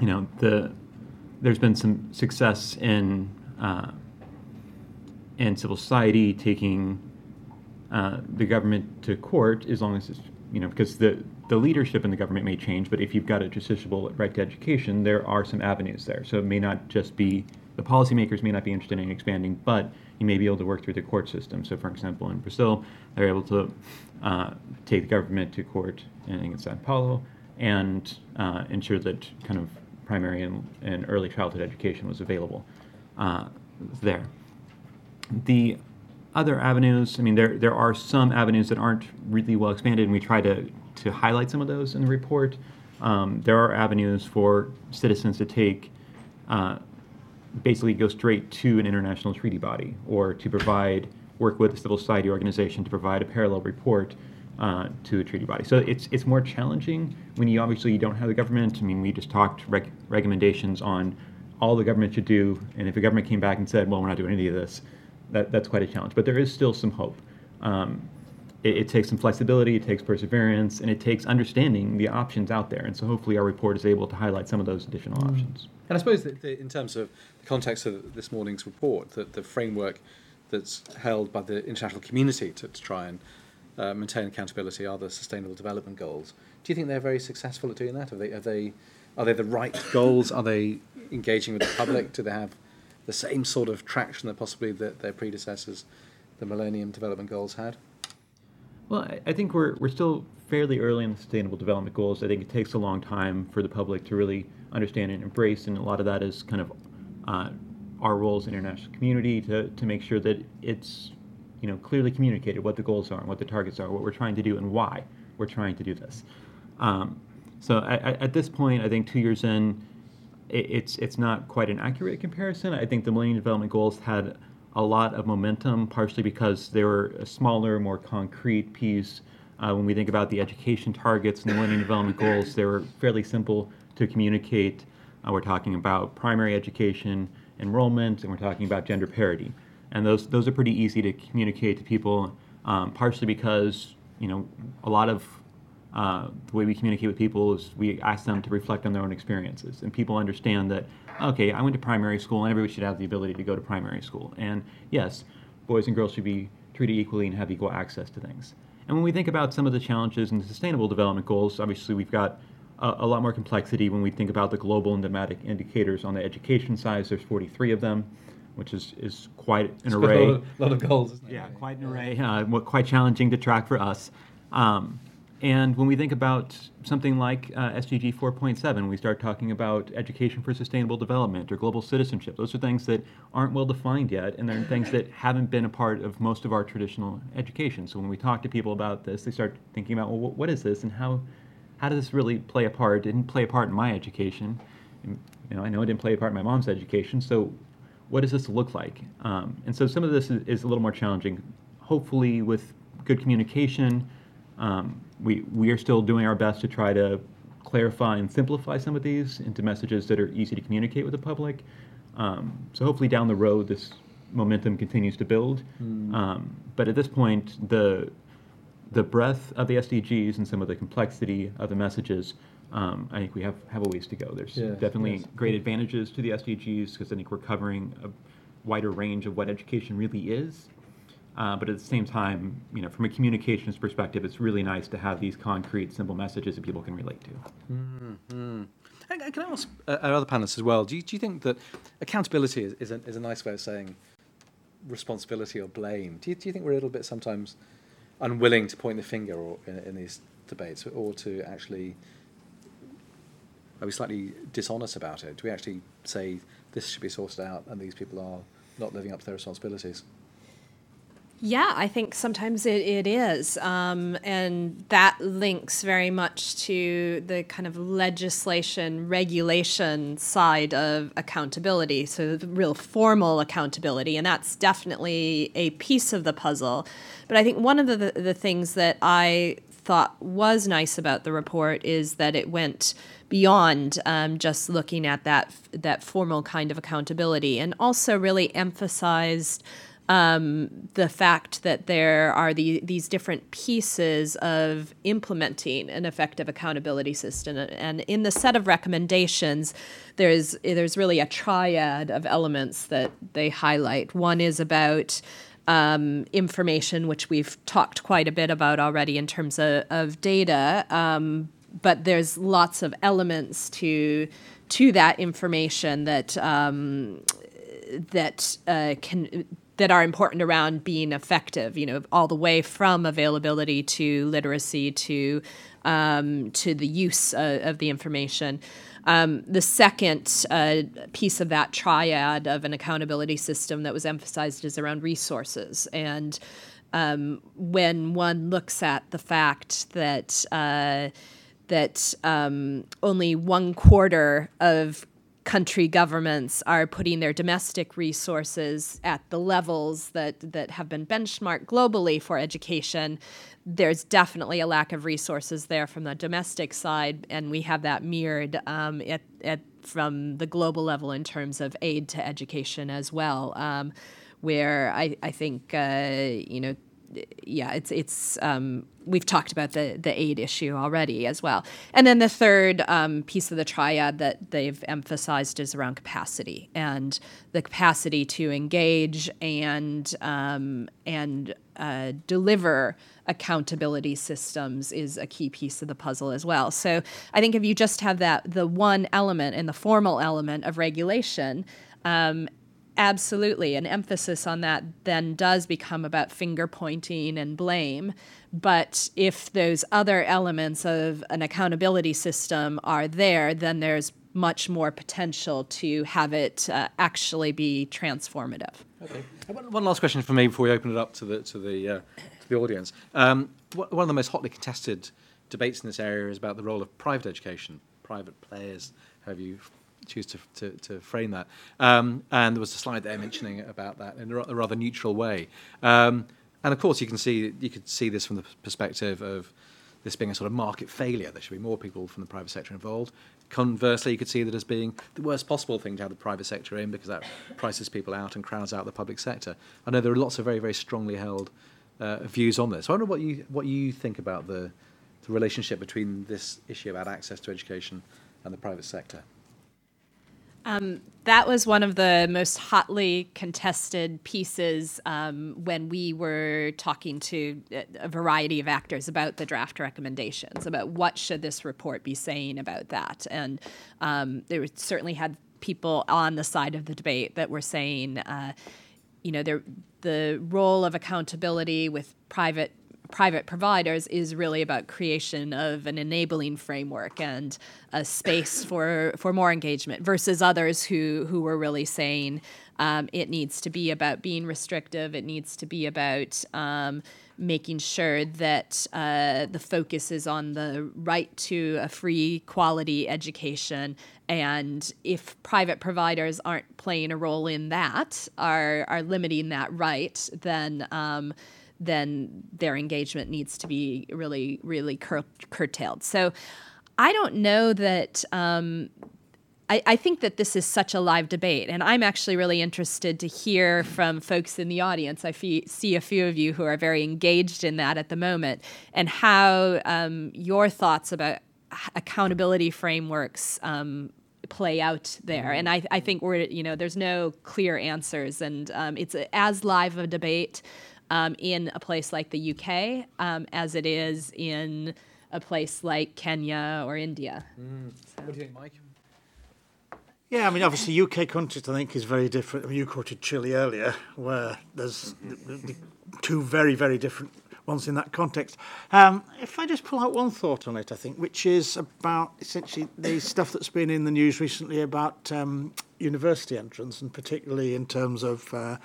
you know, the there's been some success in uh, in civil society taking uh, the government to court as long as it's you know because the the leadership in the government may change, but if you've got a justiciable right to education, there are some avenues there. So it may not just be the policymakers may not be interested in expanding, but you may be able to work through the court system. So, for example, in Brazil, they're able to uh, take the government to court in, Sao Paulo and uh, ensure that kind of primary and, and early childhood education was available uh, there. The other avenues, I mean, there, there are some avenues that aren't really well expanded, and we try to, to highlight some of those in the report. Um, there are avenues for citizens to take, uh, basically go straight to an international treaty body or to provide, work with a civil society organization to provide a parallel report uh, to a treaty body. So it's, it's more challenging when you obviously you don't have the government. I mean, we just talked rec- recommendations on all the government should do, and if the government came back and said, well, we're not doing any of this, that, that's quite a challenge. But there is still some hope. Um, it, it takes some flexibility, it takes perseverance, and it takes understanding the options out there. And so hopefully our report is able to highlight some of those additional options. And I suppose that the, in terms of the context of this morning's report, that the framework that's held by the international community to, to try and uh, maintain accountability are the Sustainable Development Goals. Do you think they're very successful at doing that? Are they, are they, are they the right goals? Are they engaging with the public? Do they have the same sort of traction that possibly the, their predecessors, the Millennium Development Goals, had? Well, I, I think we're, we're still fairly early in the Sustainable Development Goals. I think it takes a long time for the public to really understand and embrace, and a lot of that is kind of uh, our role as an international community to, to make sure that it's you know clearly communicated what the goals are and what the targets are, what we're trying to do, and why we're trying to do this. Um, so I, I, at this point, I think two years in, it, it's it's not quite an accurate comparison. I think the Millennium Development Goals had a lot of momentum, partially because they were a smaller, more concrete piece. Uh, when we think about the education targets and the Millennium Development Goals, they were fairly simple to communicate. Uh, we're talking about primary education enrollment, and we're talking about gender parity, and those those are pretty easy to communicate to people. Um, partially because you know a lot of uh, the way we communicate with people is we ask them to reflect on their own experiences, and people understand that okay, I went to primary school, and everybody should have the ability to go to primary school. And yes, boys and girls should be treated equally and have equal access to things. And when we think about some of the challenges in the Sustainable Development Goals, obviously we've got a, a lot more complexity when we think about the global and thematic indicators on the education side. There's 43 of them, which is, is quite an It's array. A lot of, lot of goals, isn't it? Yeah, quite an array, uh, quite challenging to track for us. Um, and when we think about something like uh, SDG 4.7, we start talking about education for sustainable development or global citizenship. Those are things that aren't well defined yet, and they're things that haven't been a part of most of our traditional education. So when we talk to people about this, they start thinking about, well, what is this, and how, how does this really play a part? It didn't play a part in my education. You know, I know it didn't play a part in my mom's education. So what does this look like? Um, and so some of this is, is a little more challenging. Hopefully, with good communication, Um, we, we are still doing our best to try to clarify and simplify some of these into messages that are easy to communicate with the public. Um, so hopefully down the road, this momentum continues to build. Um, but at this point, the the breadth of the SDGs and some of the complexity of the messages, um, I think we have, have a ways to go. There's Yeah, definitely yes. great advantages to the SDGs because I think we're covering a wider range of what education really is. Uh, but at the same time, you know, from a communications perspective, it's really nice to have these concrete, simple messages that people can relate to. And- and Can I ask uh, our other panelists as well? Do you, do you think that accountability is, is, a, is a nice way of saying responsibility or blame? Do you, do you think we're a little bit sometimes unwilling to point the finger or, in, in these debates, or to actually are we slightly dishonest about it? Do we actually say this should be sorted out and these people are not living up to their responsibilities? Yeah, I think sometimes it, it is. Um, and that links very much to the kind of legislation, regulation side of accountability. So, the real formal accountability. And that's definitely a piece of the puzzle. But I think one of the, the, the things that I thought was nice about the report is that it went beyond um, just looking at that that formal kind of accountability, and also really emphasized um, the fact that there are the, these different pieces of implementing an effective accountability system. And in the set of recommendations, there's there's really a triad of elements that they highlight. One is about um, information, which we've talked quite a bit about already in terms of, of data. Um, but there's lots of elements to to that information that um, that uh, can that are important around being effective. You know, all the way from availability to literacy to um, to the use uh, of the information. Um, the second uh, piece of that triad of an accountability system that was emphasized is around resources. And um, when one looks at the fact that uh, that um, only one quarter of country governments are putting their domestic resources at the levels that, that have been benchmarked globally for education, there's definitely a lack of resources there from the domestic side, and we have that mirrored um, at, at, from the global level in terms of aid to education as well, um, where I, I think, uh, you know, yeah, it's it's um, we've talked about the the aid issue already as well, and then the third um, piece of the triad that they've emphasized is around capacity and the capacity to engage and um, and uh, deliver accountability systems is a key piece of the puzzle as well. So I think if you just have that the one element and the formal element of regulation. Um, Absolutely. An emphasis on that then does become about finger pointing and blame. But if those other elements of an accountability system are there, then there's much more potential to have it uh, actually be transformative. Okay. One, last question for me before we open it up to the to the uh, to the audience. Um, one of the most hotly contested debates in this area is about the role of private education, private players, however you choose to, to, to frame that. Um, and there was a slide there mentioning about that in a, ra- a rather neutral way. Um, and of course, you can see you could see this from the perspective of this being a sort of market failure. There should be more people from the private sector involved. Conversely, you could see that as being the worst possible thing to have the private sector in because that prices people out and crowds out the public sector. I know there are lots of very, very strongly held uh, views on this. I wonder what you what you think about the, the relationship between this issue about access to education and the private sector. That was one of the most hotly contested pieces um, when we were talking to a- a variety of actors about the draft recommendations, about what should this report be saying about that. And um, there certainly had people on the side of the debate that were saying, uh, you know, there, the role of accountability with private private providers is really about creation of an enabling framework and a space for for more engagement versus others who who were really saying um, it needs to be about being restrictive. It needs to be about um, making sure that uh, the focus is on the right to a free quality education. And if private providers aren't playing a role in that are are limiting that right then um, then their engagement needs to be really, really cur- curtailed. So I don't know that. Um, I, think that this is such a live debate, and I'm actually really interested to hear from folks in the audience. I see a few of you who are very engaged in that at the moment, and how um, your thoughts about accountability frameworks um, play out there. And I, I, think we're, you know, there's no clear answers, and um, it's a, as live a debate um, in a place like the UK um, as it is in a place like Kenya or India. Mm. So. What do you think, Mike? Yeah, I mean, obviously, UK context I think is very different. I mean, you quoted Chile earlier, where there's two very, very different ones in that context. Um, if I just pull out one thought on it, I think, which is about essentially the stuff that's been in the news recently about um, university entrance, and particularly in terms of uh,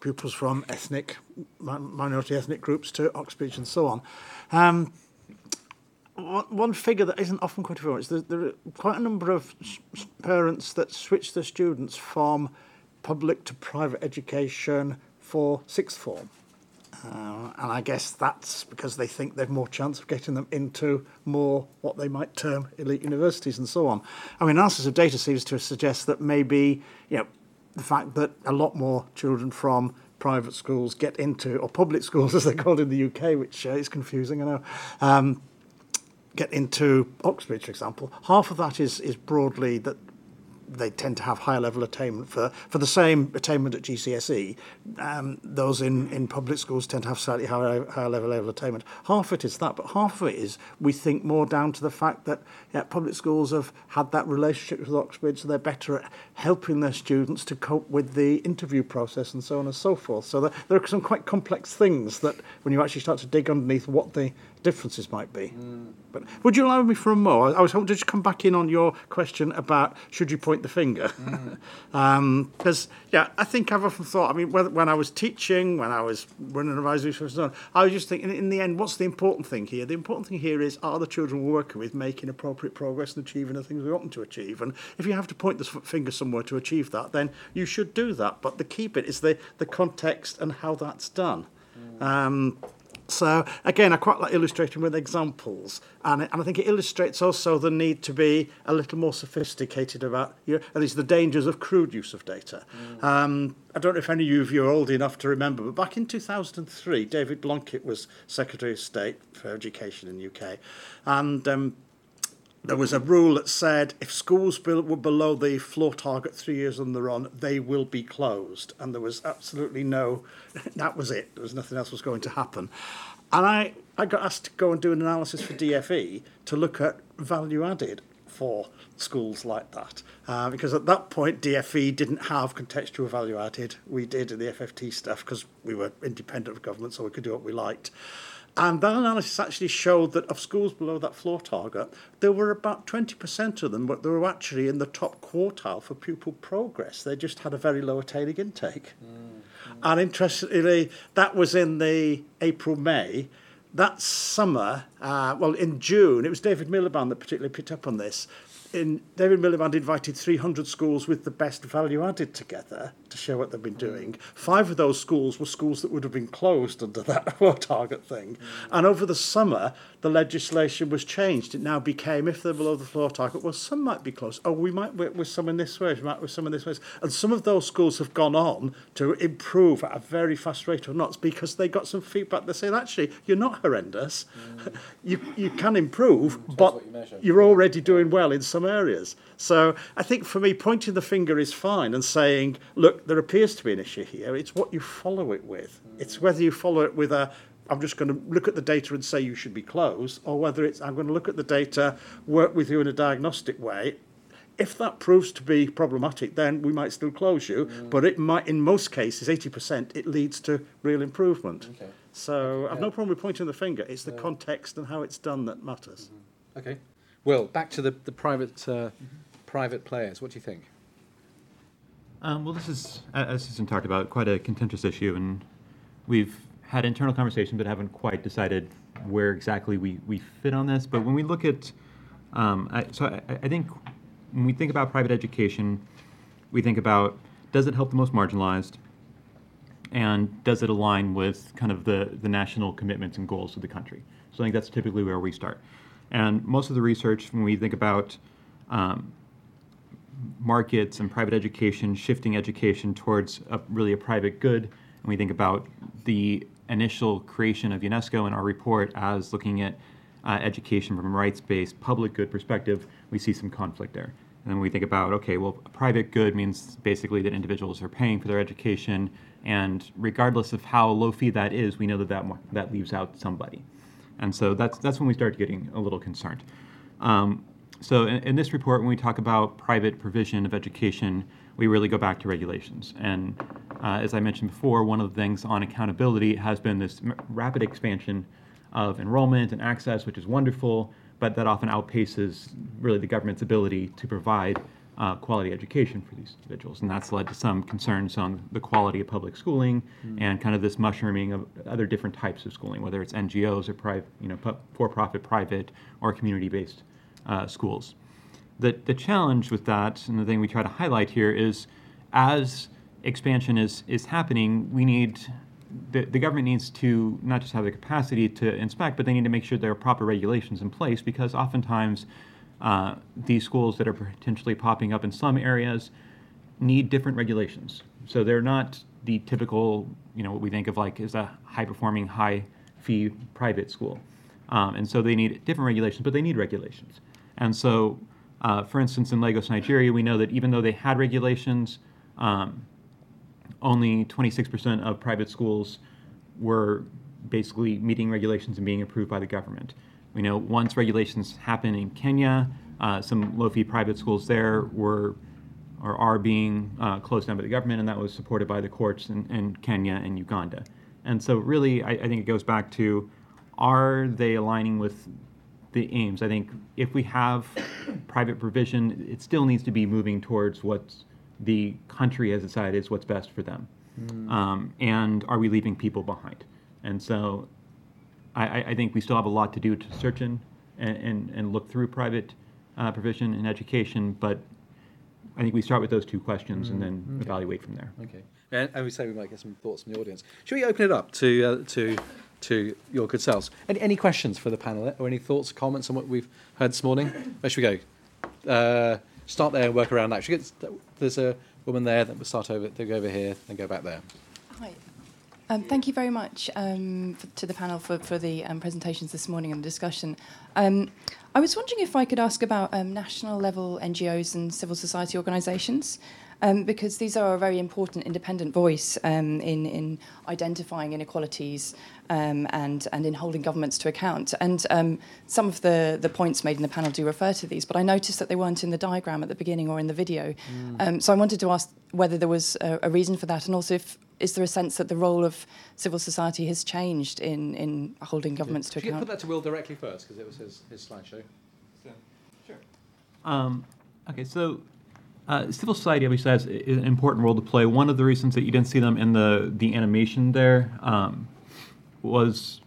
pupils from ethnic, minority ethnic groups to Oxbridge and so on. Um, one figure that isn't often quoted very much, there, there are quite a number of parents that switch their students from public to private education for sixth form. Uh, and I guess that's because they think they've more chance of getting them into more what they might term elite universities and so on. I mean, analysis of data seems to suggest that maybe, you know, the fact that a lot more children from private schools get into, or public schools as they're called in the UK, which uh, is confusing, I know, um, get into Oxbridge, for example, half of that is, is broadly that they tend to have higher level attainment for, for the same attainment at GCSE. Um, those in, in public schools tend to have slightly higher, higher level, level attainment. Half of it is that, but half of it is we think more down to the fact that yeah, public schools have had that relationship with Oxford, so they're better at helping their students to cope with the interview process and so on and so forth. So there, there are some quite complex things that when you actually start to dig underneath what the differences might be. Mm. But would you allow me for a more? I was hoping to just come back in on your question about should you point the finger? Because, mm. um, yeah, I think I've often thought, I mean, when I was teaching, when I was running advisory so on, I was just thinking, in the end, what's the important thing here? The important thing here is are the children we're working with making appropriate progress and achieving the things we want them to achieve? And if you have to point the finger somewhere to achieve that, then you should do that. But the key bit is the, the context and how that's done. Mm. Um, so again, I quite like illustrating with examples, and, and I think it illustrates also the need to be a little more sophisticated about, you know, at least the dangers of crude use of data. Mm. Um, I don't know if any of you are old enough to remember, but back in 2003, David Blunkett was Secretary of State for Education in the UK, and um, there was a rule that said if schools were below the floor target three years on the run, they will be closed. And there was absolutely no, that was it. There was nothing else was going to happen. And I, I got asked to go and do an analysis for DFE to look at value added for schools like that. Uh, because at that point, DFE didn't have contextual value added. We did the FFT stuff because we were independent of government, so we could do what we liked. And that analysis actually showed that of schools below that floor target, there were about 20% of them, but they were actually in the top quartile for pupil progress. They just had a very low attaining intake. Mm. And interestingly, that was in the April, May. That summer, uh, well, in June, it was David Miliband that particularly picked up on this in David Miliband invited 300 schools with the best value added together to show what they've been doing. Five of those schools were schools that would have been closed under that target thing. And over the summer, the legislation was changed. It now became, if they're below the floor target, well, some might be close. Oh, we might work with some in this way, we might with some in this way. And some of those schools have gone on to improve at a very fast rate of knots because they got some feedback that said, actually, you're not horrendous. Mm. you, you can improve, mm, but you are already doing well in some areas. So I think for me, pointing the finger is fine and saying, look, there appears to be an issue here. It's what you follow it with. Mm. It's whether you follow it with a, I'm just going to look at the data and say you should be closed, or whether it's I'm going to look at the data, work with you in a diagnostic way. If that proves to be problematic, then we might still close you. Mm. But it might, in most cases, 80%, it leads to real improvement. Okay. So I've no problem with pointing the finger. It's the yeah. context and how it's done that matters. Mm-hmm. Okay. Well, back to the, the private, uh, mm-hmm. private players. What do you think? Um, well, this is, as Susan talked about, quite a contentious issue, and we've had internal conversation, but haven't quite decided where exactly we, we fit on this. But when we look at, um, I, so I, I think when we think about private education, we think about does it help the most marginalized? and does it align with kind of the, the national commitments and goals of the country? So I think that's typically where we start. And most of the research, when we think about um, markets and private education, shifting education towards a, really a private good, and we think about the initial creation of UNESCO and our report as looking at uh, education from a rights-based public good perspective, we see some conflict there. And then we think about, okay, well, private good means basically that individuals are paying for their education, and regardless of how low fee that is, we know that that, that leaves out somebody. And so that's, that's when we start getting a little concerned. Um, so in, in, this report, when we talk about private provision of education, we really go back to regulations. And uh, as I mentioned before, one of the things on accountability has been this m- rapid expansion of enrollment and access, which is wonderful, but that often outpaces really the government's ability to provide uh, quality education for these individuals. And that's led to some concerns on the quality of public schooling mm. and kind of this mushrooming of other different types of schooling, whether it's NGOs or private, you know, for-profit, private, or community-based uh, schools. The, the challenge with that, and the thing we try to highlight here, is as expansion is, is happening, we need the, the government needs to not just have the capacity to inspect, but they need to make sure there are proper regulations in place because oftentimes uh, these schools that are potentially popping up in some areas need different regulations. So they're not the typical, you know, what we think of like as a high performing, high fee private school. Um, and so they need different regulations, but they need regulations. And so, uh, for instance, in Lagos, Nigeria, we know that even though they had regulations, um, only 26% of private schools were basically meeting regulations and being approved by the government. We know once regulations happen in Kenya, uh, some low-fee private schools there were or are being uh, closed down by the government, and that was supported by the courts in, in Kenya and Uganda. And so, really, I, I, think it goes back to: Are they aligning with the aims? I think if we have private provision, it still needs to be moving towards what the country has decided is what's best for them. Mm. Um, and are we leaving people behind? And so, I, I, think we still have a lot to do to search in and, and, and look through private uh, provision and education, but I think we start with those two questions mm, and then okay. evaluate from there. Okay. And, and, we say we might get some thoughts from the audience. Should we open it up to uh, to to your good selves? Any, any questions for the panel or any thoughts, comments on what we've heard this morning? Where should we go? Uh, start there and work around that. Get, there's a woman there that will start over. They go over here and go back there. Hi. Um, thank you very much um, for, to the panel for, for the um, presentations this morning and the discussion. Um, I was wondering if I could ask about um, national level NGOs and civil society organisations, um, because these are a very important independent voice in, in identifying inequalities and, and in holding governments to account. And some of the, the points made in the panel do refer to these, but I noticed that they weren't in the diagram at the beginning or in the video. Mm. so I wanted to ask whether there was a, a reason for that, and also if is there a sense that the role of civil society has changed in, in holding governments to account? put that to Will directly first, because it was his, his slideshow. sure. Um, okay, so uh, civil society obviously has an important role to play. One of the reasons that you didn't see them in the, the animation there um, was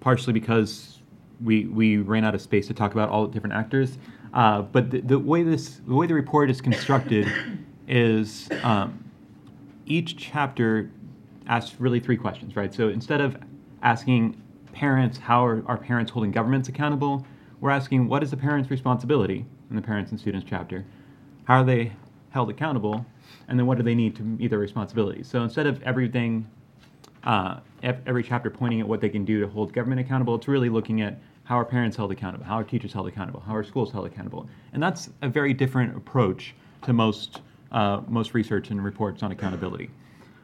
partially because we, we ran out of space to talk about all the different actors. Uh, but the, the, way this the way the report is constructed is um, each chapter asks really three questions, right? So instead of asking parents, how are our parents holding governments accountable, we're asking what is the parent's responsibility in the parents and students chapter? How are they held accountable? And then what do they need to meet their responsibilities? So instead of everything, uh, every chapter pointing at what they can do to hold government accountable, it's really looking at how are parents held accountable, how are teachers held accountable, how are schools held accountable. And that's a very different approach to most uh, most research and reports on accountability.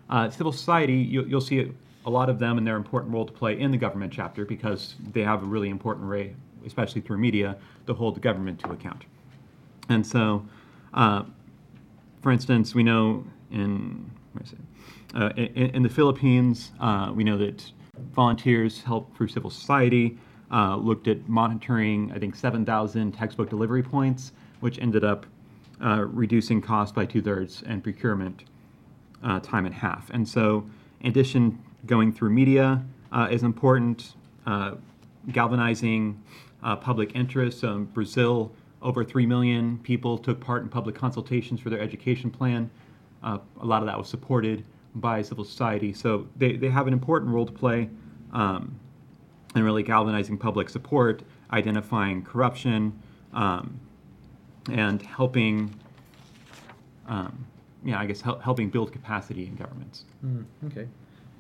Uh, civil society, you, will see a lot of them and their important role to play in the government chapter because they have a really important way, especially through media, to hold the government to account. And so, uh, for instance, we know in, uh, in, in, the Philippines, uh, we know that volunteers help through civil society, uh, looked at monitoring, I think, 7,000 textbook delivery points, which ended up uh, reducing cost by two thirds and procurement time in half. And so, in addition, going through media is important, galvanizing public interest. Brazil, over 3 million people took part in public consultations for their education plan. a lot of that was supported by civil society. So they, they have an important role to play um, in really galvanizing public support, identifying corruption, um, and helping, um, yeah, I guess hel- helping build capacity in governments. Mm, okay.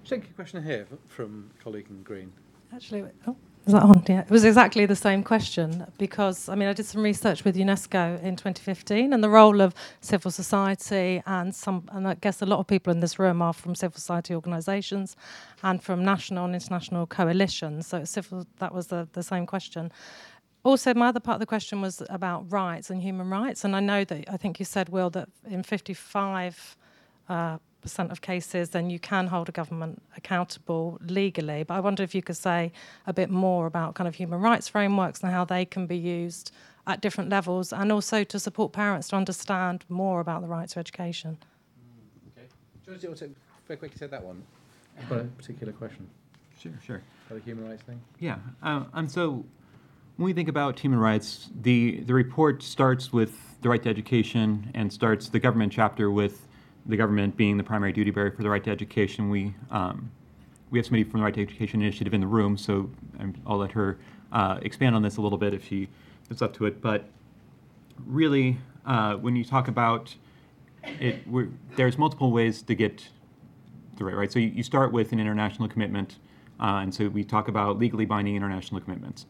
Take a question here from a colleague in Green. Actually, oh, is that on? Yeah, it was exactly the same question because I mean I did some research with UNESCO in 2015 and the role of civil society and some and I guess a lot of people in this room are from civil society organisations and from national and international coalitions. So civil that was the, the same question. Also, my other part of the question was about rights and human rights, and I know that I think you said, Will, that in 55 uh, percent of cases, then you can hold a government accountable legally. But I wonder if you could say a bit more about kind of human rights frameworks and how they can be used at different levels, and also to support parents to understand more about the right to education. Okay. Do you want to very quickly say that one? I've got a particular question. Sure, sure. About the human rights thing. Yeah, uh, and so when we think about human rights, the the report starts with the right to education and starts the government chapter with the government being the primary duty bearer for the right to education, we um, we have somebody from the Right to Education Initiative in the room, so I'll let her uh, expand on this a little bit if she is up to it. But really, uh, when you talk about it, there's multiple ways to get the right. Right. So you, you start with an international commitment, uh, and so we talk about legally binding international commitments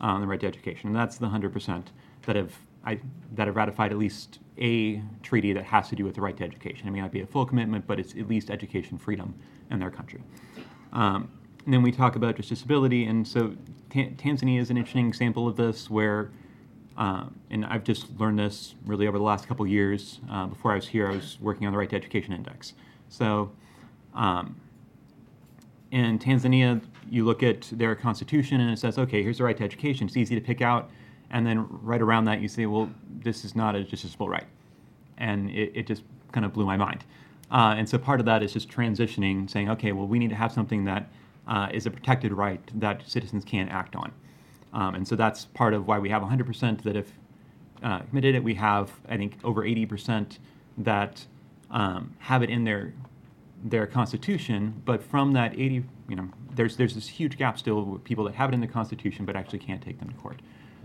on the right to education, and that's the 100% that have I, that have ratified at least a treaty that has to do with the right to education. It may not be a full commitment, but it's at least education freedom in their country. Um, and then we talk about just disability, and so T- Tanzania is an interesting example of this, where, uh, and I've just learned this really over the last couple years. Uh, before I was here, I was working on the Right to Education Index. So, um, in Tanzania, you look at their constitution and it says, okay, here's the right to education. It's easy to pick out and then right around that you say, well, this is not a justiciable right, and it, it just kind of blew my mind. Uh, and so part of that is just transitioning, saying, okay, well, we need to have something that uh, is a protected right that citizens can't act on. Um, and so that's part of why we have 100% that if uh, committed it. We have, I think, over 80% that um, have it in their their constitution. But from that 80, you know, there's there's this huge gap still with people that have it in the constitution but actually can't take them to court.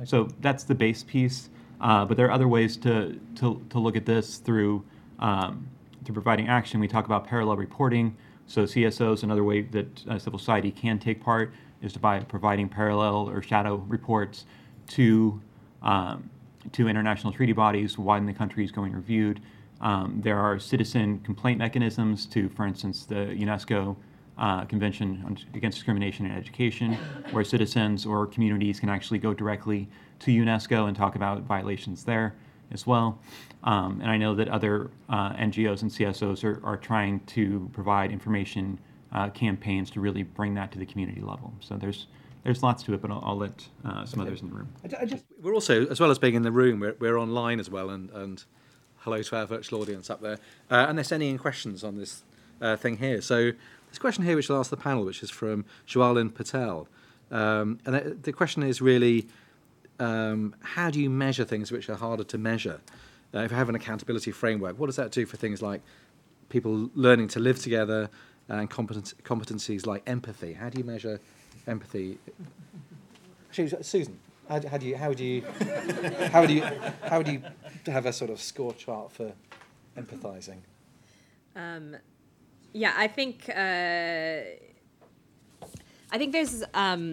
So that's the base piece. Uh, but there are other ways to, to, to look at this through, um, through providing action. We talk about parallel reporting. So CSOs, another way that uh, civil society can take part is to by providing parallel or shadow reports to, um, to international treaty bodies when the country is going reviewed. Um, there are citizen complaint mechanisms to, for instance, the UNESCO uh, Convention Against Discrimination in Education, where citizens or communities can actually go directly to UNESCO and talk about violations there as well. Um, and I know that other uh, NGOs and CSOs are, are trying to provide information uh, campaigns to really bring that to the community level. So there's there's lots to it, but I'll, I'll let uh, some okay. others in the room. I, I just, we're also, as well as being in the room, we're, we're online as well, and, and hello to our virtual audience up there. Uh, and there's any questions on this uh, thing here. So a question here which I'll ask the panel, which is from Jwalin Patel. Um, and the, the question is really um, how do you measure things which are harder to measure? Uh, if you have an accountability framework, what does that do for things like people learning to live together and competen- competencies like empathy? How do you measure empathy? Actually, Susan, how do, how do you how do you how do you how do you have a sort of score chart for empathizing? Um, yeah, I think uh, I think there's um,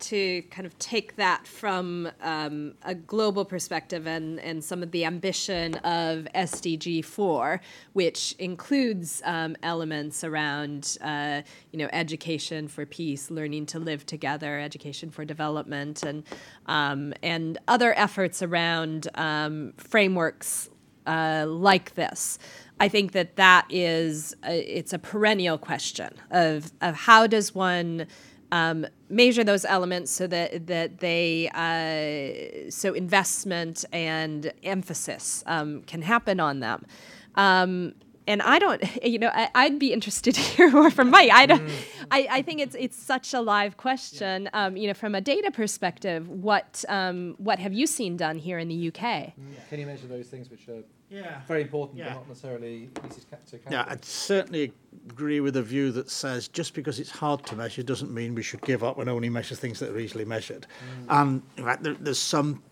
to kind of take that from um, a global perspective and, and some of the ambition of SDG 4, which includes um, elements around uh, you know education for peace, learning to live together, education for development, and um, and other efforts around um, frameworks uh, like this. I think that that is a, it's a perennial question of of how does one um, measure those elements so that that they uh, so investment and emphasis um, can happen on them. Um, and I don't, you know, I, would be interested to hear more from Mike. I don't, mm. I, I think it's it's such a live question. Yeah. Um, you know, from a data perspective, what um, what have you seen done here in the UK? Can you measure those things which are Yeah. very important, Yeah. but not necessarily easy to ca- to Yeah. I'd certainly agree with the view that says just because it's hard to measure doesn't mean we should give up and only measure things that are easily measured. Mm. And in fact, there, there's some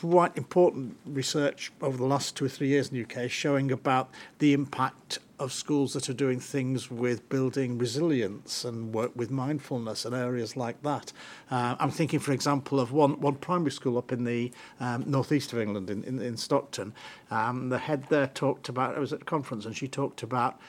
quite important research over the last two or three years in the UK showing about the impact of schools that are doing things with building resilience and work with mindfulness and areas like that. Uh, I'm thinking, for example, of one, one primary school up in the um, northeast of England, in, in, in Stockton. Um, the head there talked about, I was at a conference, and she talked about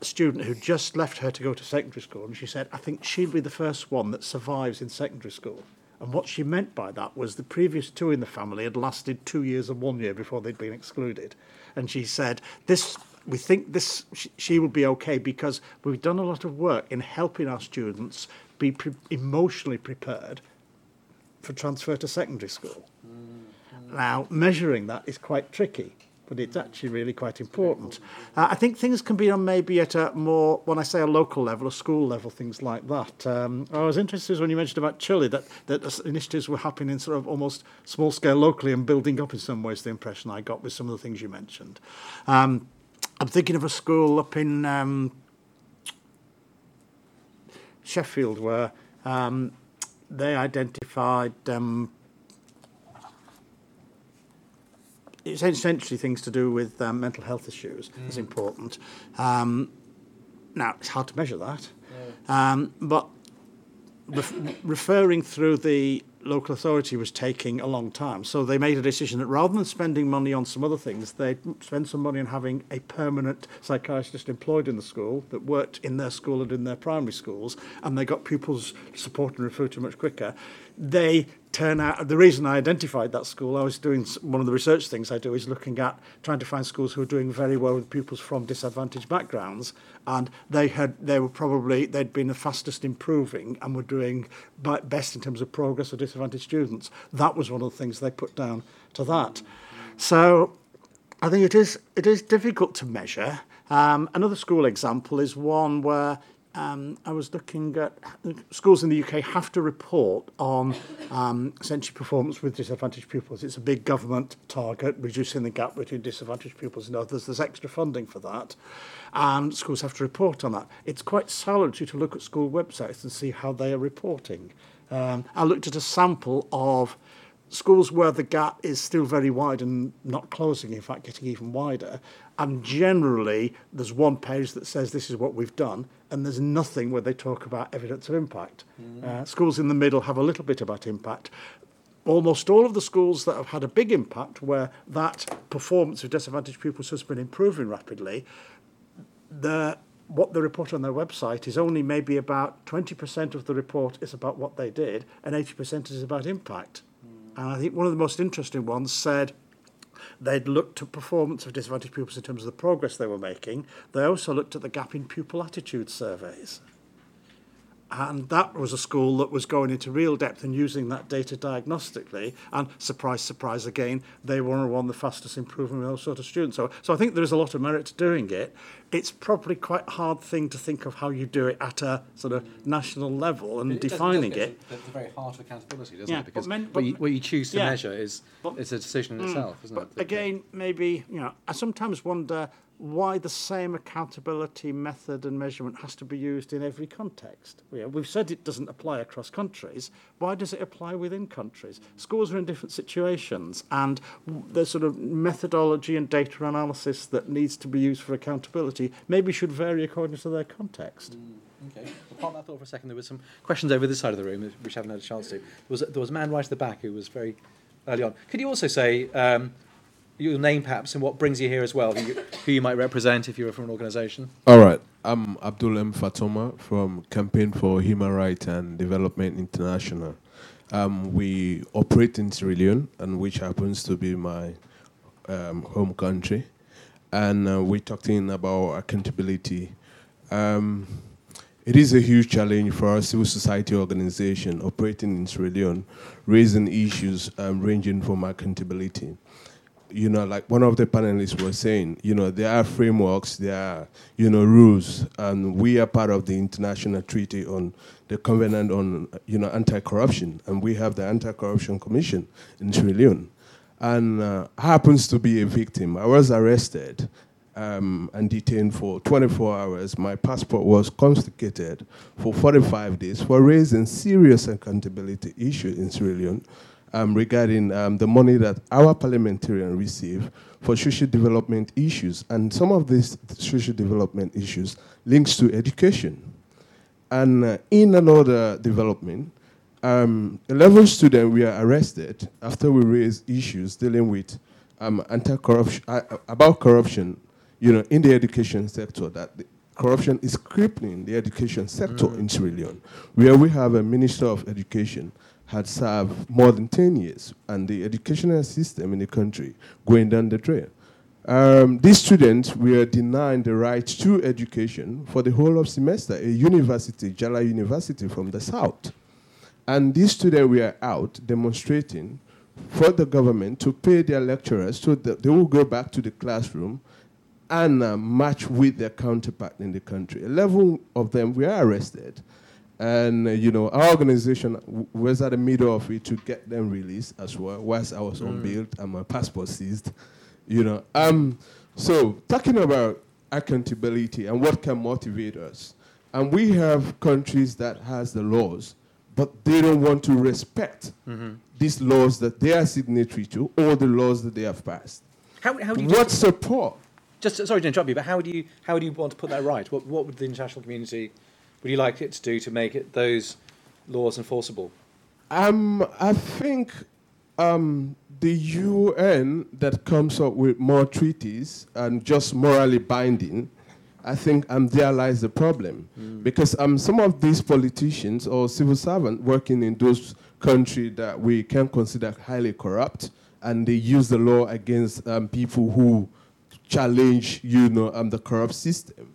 a student who just left her to go to secondary school, and she said, I think she'll be the first one that survives in secondary school. And what she meant by that was the previous two in the family had lasted two years and one year before they'd been excluded. And she said, this, we think this, she, she will be okay because we've done a lot of work in helping our students be pre- emotionally prepared for transfer to secondary school. Mm. Now, measuring that is quite tricky, but it's actually really quite important. Uh, I think things can be done maybe at a more, when I say a local level, a school level, things like that. Um, I was interested when you mentioned about Chile, that, that initiatives were happening in sort of almost small scale locally and building up in some ways, the impression I got with some of the things you mentioned. Um, I'm thinking of a school up in um, Sheffield where um, they identified um, it's essentially things to do with um, mental health issues is important. Um, now, it's hard to measure that, um, but ref- referring through the local authority was taking a long time. So they made a decision that rather than spending money on some other things, they'd spend some money on having a permanent psychiatrist employed in the school that worked in their school and in their primary schools, and they got pupils supported and referred to much quicker. They turn out, the reason I identified that school, I was doing one of the research things I do is looking at trying to find schools who are doing very well with pupils from disadvantaged backgrounds, and they had they were probably they'd been the fastest improving and were doing best in terms of progress for disadvantaged students. That was one of the things they put down to that. So I think it is it is difficult to measure. Um, another school example is one where um, I was looking at schools in the UK have to report on um, essentially performance with disadvantaged pupils. It's a big government target, reducing the gap between disadvantaged pupils and others. There's extra funding for that, and schools have to report on that. It's quite salutary to look at school websites and see how they are reporting. Um, I looked at a sample of schools where the gap is still very wide and not closing, in fact, getting even wider. And generally, there's one page that says this is what we've done, and there's nothing where they talk about evidence of impact. Uh, schools in the middle have a little bit about impact. Almost all of the schools that have had a big impact, where that performance of disadvantaged pupils has been improving rapidly, the what they report on their website is only maybe about 20% of the report is about what they did and 80% is about impact. And I think one of the most interesting ones said they'd looked at performance of disadvantaged pupils in terms of the progress they were making. They also looked at the gap in pupil attitude surveys. And that was a school that was going into real depth and using that data diagnostically. And surprise, surprise again, they were one of the fastest improving with those sort of students. So, so I think there is a lot of merit to doing it. It's probably quite a hard thing to think of how you do it at a sort of national level and It defining it. to The, the very heart of accountability, doesn't Yeah, it? Because men- what, you, what you choose to yeah. measure is But- it's a decision in mm. itself, isn't But it? again, maybe, you know, I sometimes wonder why the same accountability method and measurement has to be used in every context. We've said it doesn't apply across countries. Why does it apply within countries? Schools are in different situations, and the sort of methodology and data analysis that needs to be used for accountability maybe should vary according to their context. Okay. Well, park that thought for a second. There were some questions over this side of the room which I haven't had a chance to. There was, there was a man right at the back who was very early on. Could you also say um, your name perhaps and what brings you here as well, who you, who you might represent if you were from an organisation? All right. I'm Abdul M. Fatoma from Campaign for Human Rights and Development International. Um, we operate in Sierra Leone, and which happens to be my um, home country. And uh, we're talking about accountability. Um, it is a huge challenge for our civil society organization operating in Sierra Leone, raising issues um, ranging from accountability you know, like one of the panelists was saying, you know, there are frameworks, there are, you know, rules, and we are part of the international treaty on the covenant on, you know, anti-corruption, and we have the anti-corruption commission in Sierra Leone. and uh, happens to be a victim. I was arrested um, and detained for 24 hours. My passport was confiscated for 45 days for raising serious accountability issues in Sierra Leone um, regarding um, the money that our parliamentarians receive for social development issues. And some of these social development issues links to education. And uh, in another development, um, 11 students were arrested after we raised issues dealing with um, anti-corruption, uh, about corruption, you know, in the education sector, that corruption is crippling the education sector mm. in Sierra Leone, where we have a Minister of Education had served more than 10 years, and the educational system in the country going down the drain. Um, these students were denied the right to education for the whole of semester, a university, Njala University from the south. And these students were out demonstrating for the government to pay their lecturers so that they will go back to the classroom and uh, match with their counterpart in the country. Eleven of them were arrested and, uh, you know, our organization w- was at the middle of it to get them released as well, whilst I was mm. on bail and my passport seized. You know, um, so talking about accountability and what can motivate us. And we have countries that has the laws, but they don't want to respect mm-hmm. these laws that they are signatory to or the laws that they have passed. How, how do you what support? Just sorry to interrupt you, but how do you how do you want to put that right? What what would the international community would you like it to do to make it those laws enforceable? Um, I think um, the UN that comes up with more treaties and just morally binding, I think um, there lies the problem. Mm. Because um, some of these politicians or civil servants working in those countries that we can consider highly corrupt, and they use the law against um, people who challenge, you know, um, the corrupt system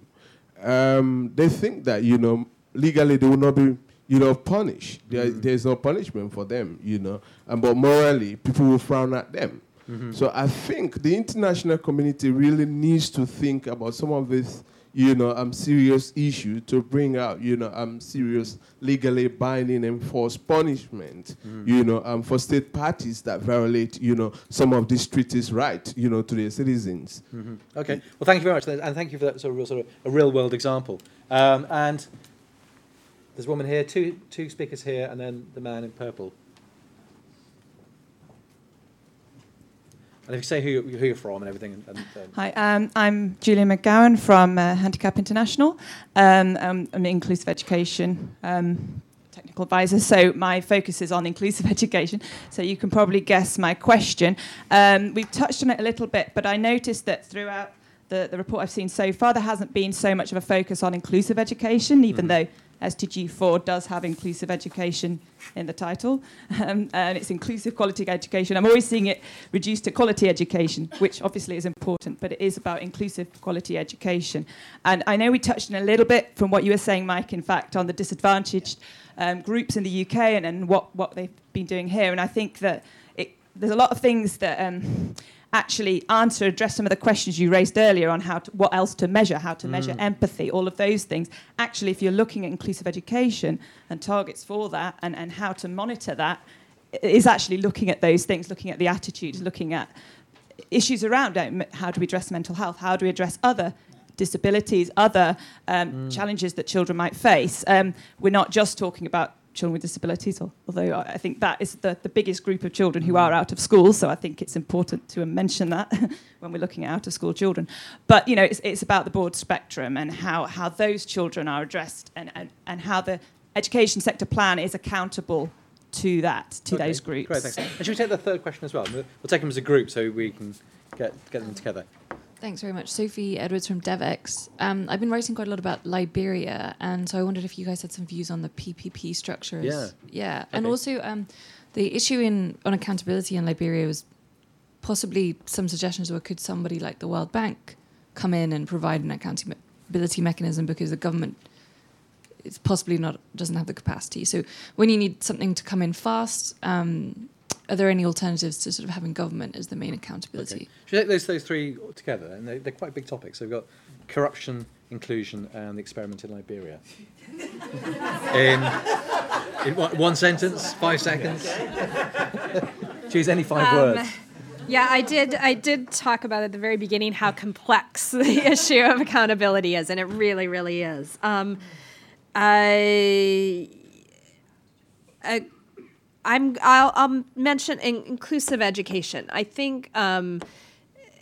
um, they think that you know legally they will not be you know punished. There, mm-hmm. There's no punishment for them, you know, and but morally people will frown at them. Mm-hmm. So I think the international community really needs to think about some of these you know, um, serious issue to bring out, you know, um, serious legally binding enforced punishment, mm. you know, um, for state parties that violate, you know, some of these treaties' right, you know, to their citizens. Mm-hmm. Okay. Well, thank you very much, and thank you for that sort of, sort of a real world example. Um, and there's a woman here, two two speakers here, and then the man in purple. And if you say who, who you're from and everything. And, and, Hi, um, I'm Julia McGeown from uh, Handicap International. Um, I'm an inclusive education um, technical advisor, so my focus is on inclusive education. So you can probably guess my question. Um, we've touched on it a little bit, but I noticed that throughout the, the report I've seen so far, there hasn't been so much of a focus on inclusive education, even mm. though SDG 4 does have inclusive education in the title, um, and it's inclusive quality education. I'm always seeing it reduced to quality education, which obviously is important, but it is about inclusive quality education. And I know we touched on a little bit from what you were saying, Mike, in fact, on the disadvantaged um, groups in the UK and, and what, what they've been doing here. And I think that it, there's a lot of things that. Um, actually answer, address some of the questions you raised earlier on how to, what else to measure, how to mm. measure empathy, all of those things. Actually, if you're looking at inclusive education and targets for that and, and how to monitor that, is actually looking at those things, looking at the attitudes, looking at issues around how do we address mental health, how do we address other disabilities, other um, mm. challenges that children might face. Um, we're not just talking about children with disabilities, although I think that is the, the biggest group of children who mm. are out of school. So I think it's important to mention that when we're looking at out of school children. But you know, it's, it's about the broad spectrum and how, how those children are addressed and, and, and how the education sector plan is accountable to that, to okay. those groups. Great, thanks. And should we take the third question as well? We'll take them as a group so we can get, get them together. Thanks very much. Sophie Edwards from DevEx. Um, I've been writing quite a lot about Liberia, and so I wondered if you guys had some views on the PPP structures. Yeah. Yeah. Okay. And also, um, the issue in on accountability in Liberia was possibly some suggestions were could somebody like the World Bank come in and provide an accountability mechanism because the government it's possibly not doesn't have the capacity. So when you need something to come in fast, um, are there any alternatives to sort of having government as the main accountability? Okay. Should we take those, those three together? And they, they're quite big topics. So we've got corruption, inclusion, and the experiment in Liberia. in in one, one, sentence, five seconds. Choose any five um, words. Yeah, I did. I did talk about at the very beginning how complex the issue of accountability is, and it really, really is. Um, I, I, I'm. I'll, I'll mention in- inclusive education. I think. Um,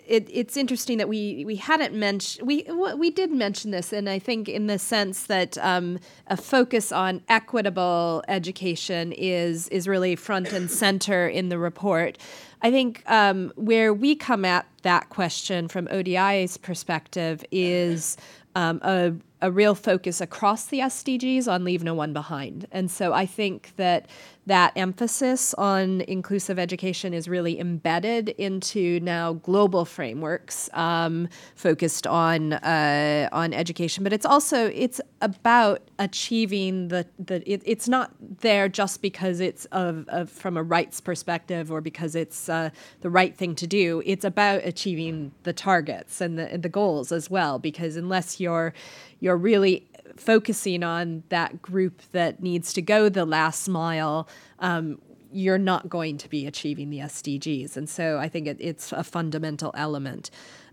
it, it's interesting that we we hadn't mentioned we we did mention this, and I think in the sense that um, a focus on equitable education is is really front and center in the report. I think um, where we come at that question from ODI's perspective is um, a, a real focus across the SDGs on leave no one behind. And so I think that that emphasis on inclusive education is really embedded into now global frameworks um, focused on uh, on education. But it's also it's about achieving the the it, it's not there just because it's of, of, from a rights perspective or because it's uh, the right thing to do. It's about achieving the targets and the and the goals as well. Because unless you're you're really focusing on that group that needs to go the last mile, um, you're not going to be achieving the SDGs. And so I think it, it's a fundamental element.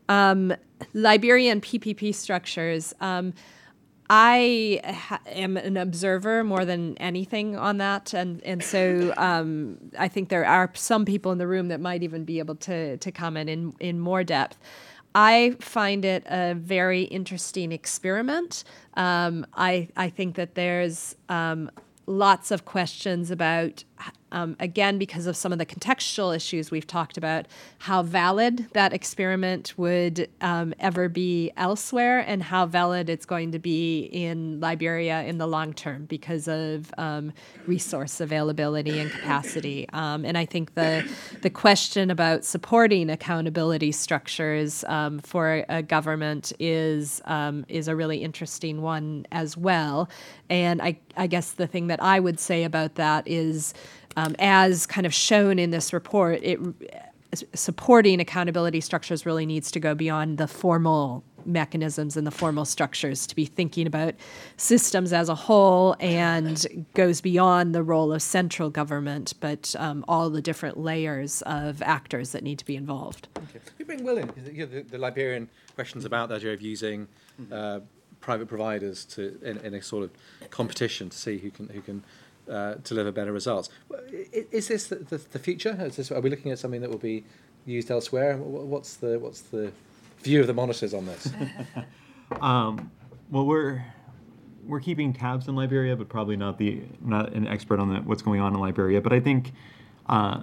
Um, Liberian PPP structures. Um, I ha- am an observer more than anything on that, and and so um, I think there are some people in the room that might even be able to to comment in in more depth. I find it a very interesting experiment. Um, I, I think that there's um, lots of questions about um, again, because of some of the contextual issues we've talked about, how valid that experiment would um, ever be elsewhere and how valid it's going to be in Liberia in the long term because of um, resource availability and capacity. Um, and I think the, the question about supporting accountability structures um, for a government is, um, is a really interesting one as well. And I, I guess the thing that I would say about that is um, as kind of shown in this report, it supporting accountability structures really needs to go beyond the formal mechanisms and the formal structures to be thinking about systems as a whole and goes beyond the role of central government, but um, all the different layers of actors that need to be involved. Okay. You bring Will in, you know, the, the, Liberian questions about the idea of using uh, private providers to in, in, a sort of competition to see who can who can uh, deliver better results. Is this the, the, the future? This, are we looking at something that will be used elsewhere? What's the what's the view of the monitors on this? um, well, we're we're keeping tabs in Liberia, but probably not the not an expert on the, what's going on in Liberia. But I think, uh,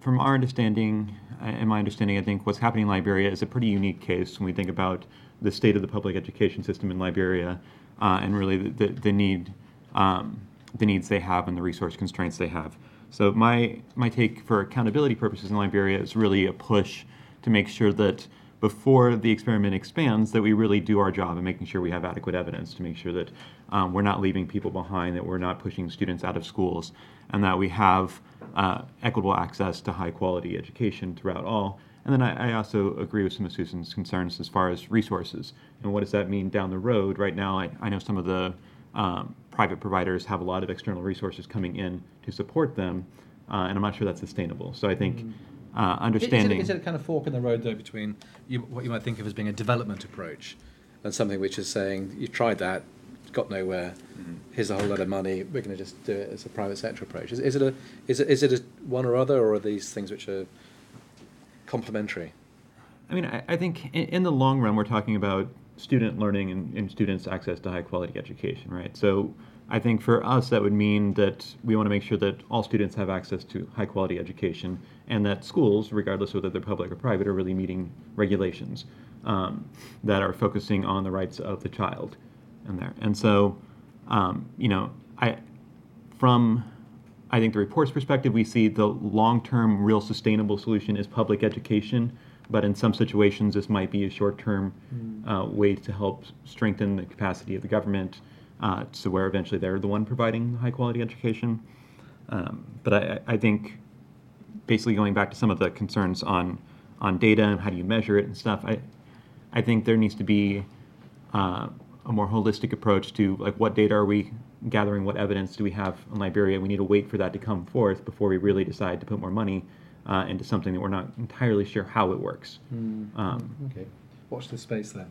from our understanding and my understanding, I think what's happening in Liberia is a pretty unique case when we think about the state of the public education system in Liberia uh, and really the, the, the need. Um, the needs they have and the resource constraints they have. So my my take for accountability purposes in Liberia is really a push to make sure that before the experiment expands, that we really do our job in making sure we have adequate evidence to make sure that um, we're not leaving people behind, that we're not pushing students out of schools, and that we have uh, equitable access to high quality education throughout all. And then I, I, also agree with some of Susan's concerns as far as resources and what does that mean down the road. Right now, I, I know some of the um, private providers have a lot of external resources coming in to support them, uh, and I'm not sure that's sustainable. So I think mm. uh, understanding. Is it, is it a kind of fork in the road though between you, what you might think of as being a development approach and something which is saying you've tried that, got nowhere. Mm-hmm. Here's a whole lot of money. We're going to just do it as a private sector approach. Is, is it a is it is it a one or other, or are these things which are complementary? I mean, I, I think in, in, the long run, we're talking about student learning and, and students' access to high quality education, right? So I think for us, that would mean that we want to make sure that all students have access to high quality education and that schools, regardless of whether they're public or private, are really meeting regulations um, that are focusing on the rights of the child in there. And so, um, you know, I, from I think the report's perspective, we see the long term, real sustainable solution is public education but in some situations, this might be a short-term mm. uh, way to help strengthen the capacity of the government, uh, to where eventually they're the one providing high-quality education. Um, but I, I, think, basically going back to some of the concerns on on data and how do you measure it and stuff, I I think there needs to be uh, a more holistic approach to like what data are we gathering, what evidence do we have in Liberia. We need to wait for that to come forth before we really decide to put more money uh, into something that we're not entirely sure how it works. Um, Okay. Watch the space there.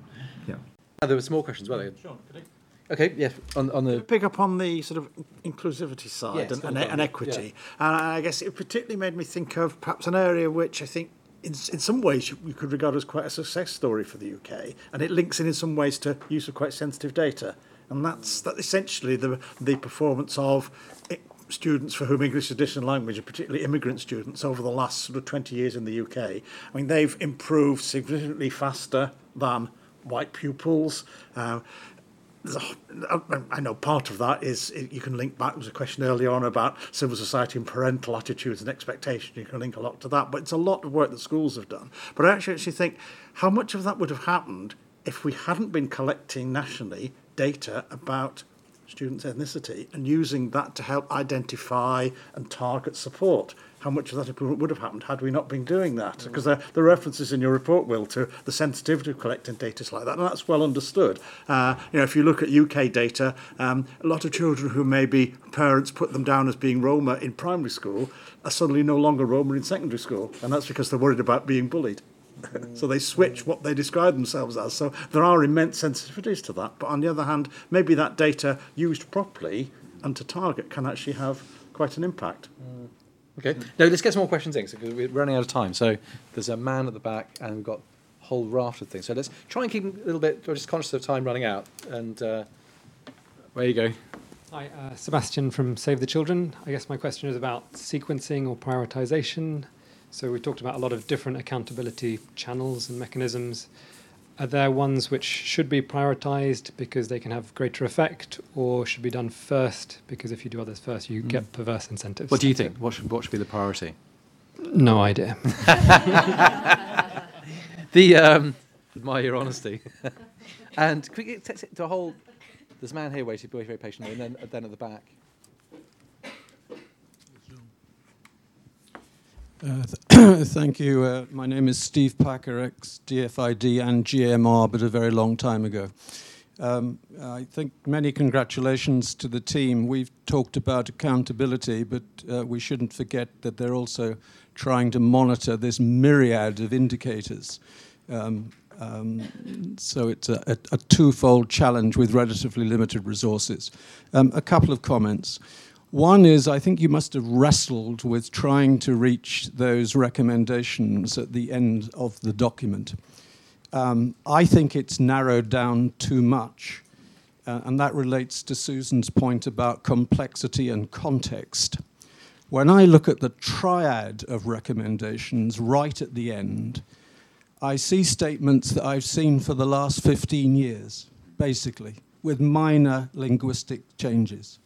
yeah. Oh, there were some more questions, weren't there? Okay, yeah, on, on the... Pick up on the sort of inclusivity side Yes, and, and, and yeah. equity. And I guess it particularly made me think of perhaps an area which I think in, in some ways you, could regard as quite a success story for the UK. And it links in in some ways to use of quite sensitive data. And that's that essentially the, the performance of students for whom English is additional language, and particularly immigrant students, over the last sort of 20 years in the UK. I mean, they've improved significantly faster than white pupils. Uh, I- uh, um, I know part of that is you can link back. There was a question earlier on about civil society and parental attitudes and expectations. You can link a lot to that, but it's a lot of work that schools have done. But I actually actually think how much of that would have happened if we hadn't been collecting nationally data about students' ethnicity and using that to help identify and target support. How much of that improvement would have happened had we not been doing that? Because there, there are references in your report, Will, to the sensitivity of collecting data is like that, and that's well understood. Uh, you know, if you look at UK data, um, a lot of children who maybe parents put them down as being Roma in primary school are suddenly no longer Roma in secondary school, and that's because they're worried about being bullied. so they switch what they describe themselves as. So there are immense sensitivities to that. But on the other hand, maybe that data used properly and to target can actually have quite an impact. Okay. No, let's get some more questions in because we're running out of time. So there's a man at the back, and we've got a whole raft of things. So let's try and keep a little bit. We're just conscious of time running out. And uh, where you go? Hi, uh, Sebastian from Save the Children. I guess my question is about sequencing or prioritization. So we talked about a lot of different accountability channels and mechanisms. Are there ones which should be prioritized because they can have greater effect, or should be done first because if you do others first, you Mm. get perverse incentives? What do you think? What should what should be the priority? No idea. the um, admire your honesty. and can we get t- t- to a whole? There's a man here waiting very, very patiently, and then then at the back. Uh, th- thank you. Uh, my name is Steve Packer, ex DFID and GMR, but a very long time ago. Um, I think many congratulations to the team. We've talked about accountability, but uh, we shouldn't forget that they're also trying to monitor this myriad of indicators. Um, um, so it's a, a, a twofold challenge with relatively limited resources. Um, a couple of comments. One is I think you must have wrestled with trying to reach those recommendations at the end of the document. Um, I think it's narrowed down too much, uh, and that relates to Susan's point about complexity and context. When I look at the triad of recommendations right at the end, I see statements that I've seen for the last 15 years, basically, with minor linguistic changes.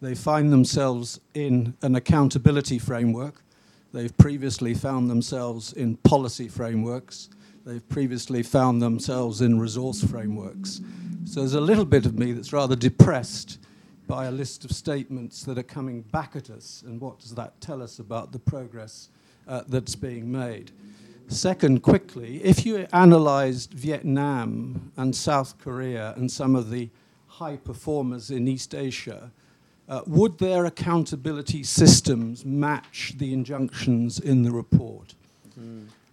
They find themselves in an accountability framework. They've previously found themselves in policy frameworks. They've previously found themselves in resource frameworks. So there's a little bit of me that's rather depressed by a list of statements that are coming back at us. And what does that tell us about the progress uh, that's being made? Second, quickly, if you analyzed Vietnam and South Korea and some of the high performers in East Asia, uh, would their accountability systems match the injunctions in the report?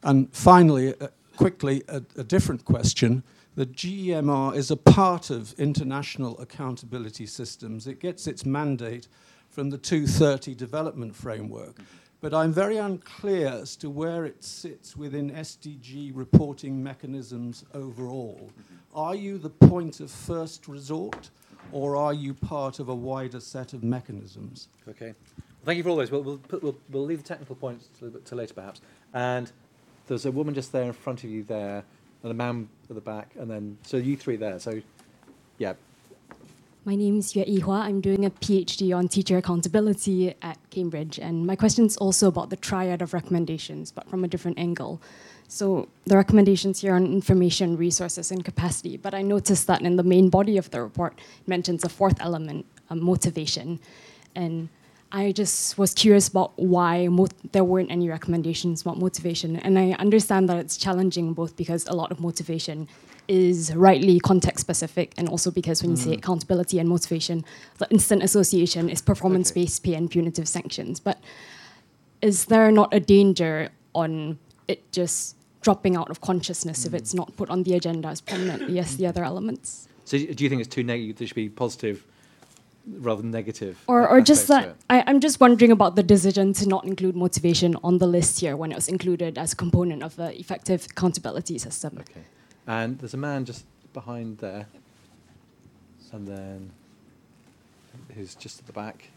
And finally, uh, quickly, a, a different question. The GEMR is a part of international accountability systems. It gets its mandate from the 230 development framework. But I'm very unclear as to where it sits within SDG reporting mechanisms overall. Are you the point of first resort, or are you part of a wider set of mechanisms? Okay. Well, thank you for all those. We'll, we'll, put, we'll, we'll leave the technical points to, to later, perhaps. And there's a woman just there in front of you there, and a man at the back, and then so you three there. So, yeah. My name is Yue Yihua. I'm doing a PhD on teacher accountability at Cambridge, and my question is also about the triad of recommendations, but from a different angle. So the recommendations here on information, resources, and capacity, but I noticed that in the main body of the report it mentions a fourth element, um, motivation, and I just was curious about why mo- there weren't any recommendations about motivation, and I understand that it's challenging both because a lot of motivation is rightly context specific, and also because when you say Mm. accountability and motivation, the instant association is performance based pay and punitive sanctions. But is there not a danger on it just dropping out of consciousness if hmm. it's not put on the agenda as prominently as the other elements? So do you think it's too negative? There should be positive rather than negative. Or, or just that. I, I'm just wondering about the decision to not include motivation on the list here when it was included as a component of the effective accountability system. Okay. And there's a man just behind there, and then who's just at the back.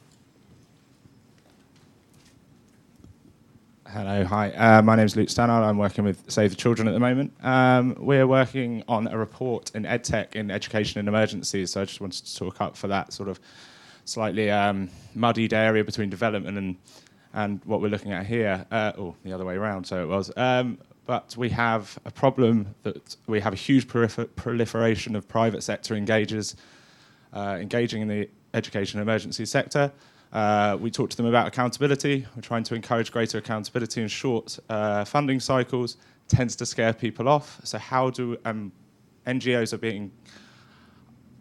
Hello, hi. Uh, my name is Luke Stannard. I'm working with Save the Children at the moment. Um, we're working on a report in EdTech in education and emergencies, so I just wanted to talk up for that sort of slightly um, muddied area between development and, and what we're looking at here, uh, or the other way around, so it was. Um, but we have a problem that we have a huge prolifer- proliferation of private sector engagers uh, engaging in the education and emergency sector. Uh, we talked to them about accountability. We're trying to encourage greater accountability in short uh, funding cycles. Tends to scare people off. So how do um, NGOs are being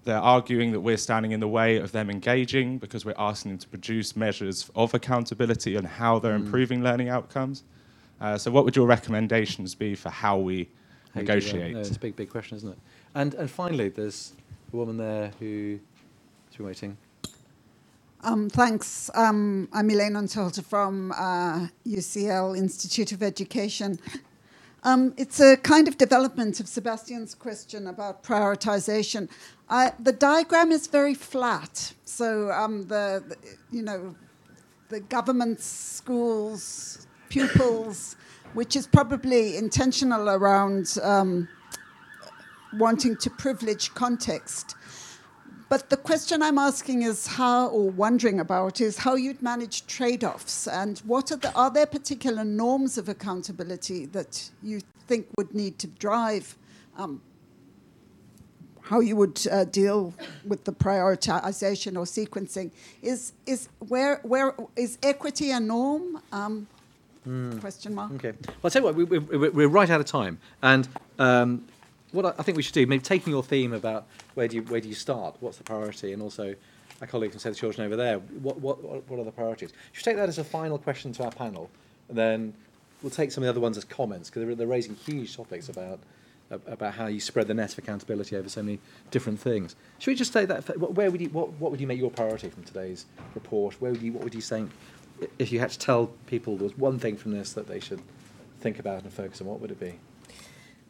they're arguing that we're standing in the way of them engaging because we're asking them to produce measures of accountability and how they're Mm. improving learning outcomes. Uh, so, what would your recommendations be for how we How you do that? negotiate? No, it's a big, big question, isn't it? And and finally, there's a woman there who been waiting. Um, thanks. Um, I'm Elaine Unterhalter from uh, UCL Institute of Education. Um, it's a kind of development of Sebastian's question about prioritization. I, the diagram is very flat, so um, the, the you know the government schools pupils, which is probably intentional around um, wanting to privilege context. But the question I'm asking is how, or wondering about, is how you'd manage trade-offs, and what are the are there particular norms of accountability that you think would need to drive um, how you would uh, deal with the prioritization or sequencing? Is is where where is equity a norm? Um, Hmm. Question mark. Okay. Well, I'll tell you what, we, we, we- we're right out of time. And um, what I, think we should do, maybe taking your theme about where do you, where do you start, what's the priority, and also our colleagues Save the Children over there, what, what, what are the priorities? Should take that as a final question to our panel, and then we'll take some of the other ones as comments, because they're, they're raising huge topics about about how you spread the net of accountability over so many different things. Should we just take that? What, where would you, what, what would you make your priority from today's report? Where would you, what would you think, if you had to tell people there was one thing from this that they should think about and focus on, what would it be?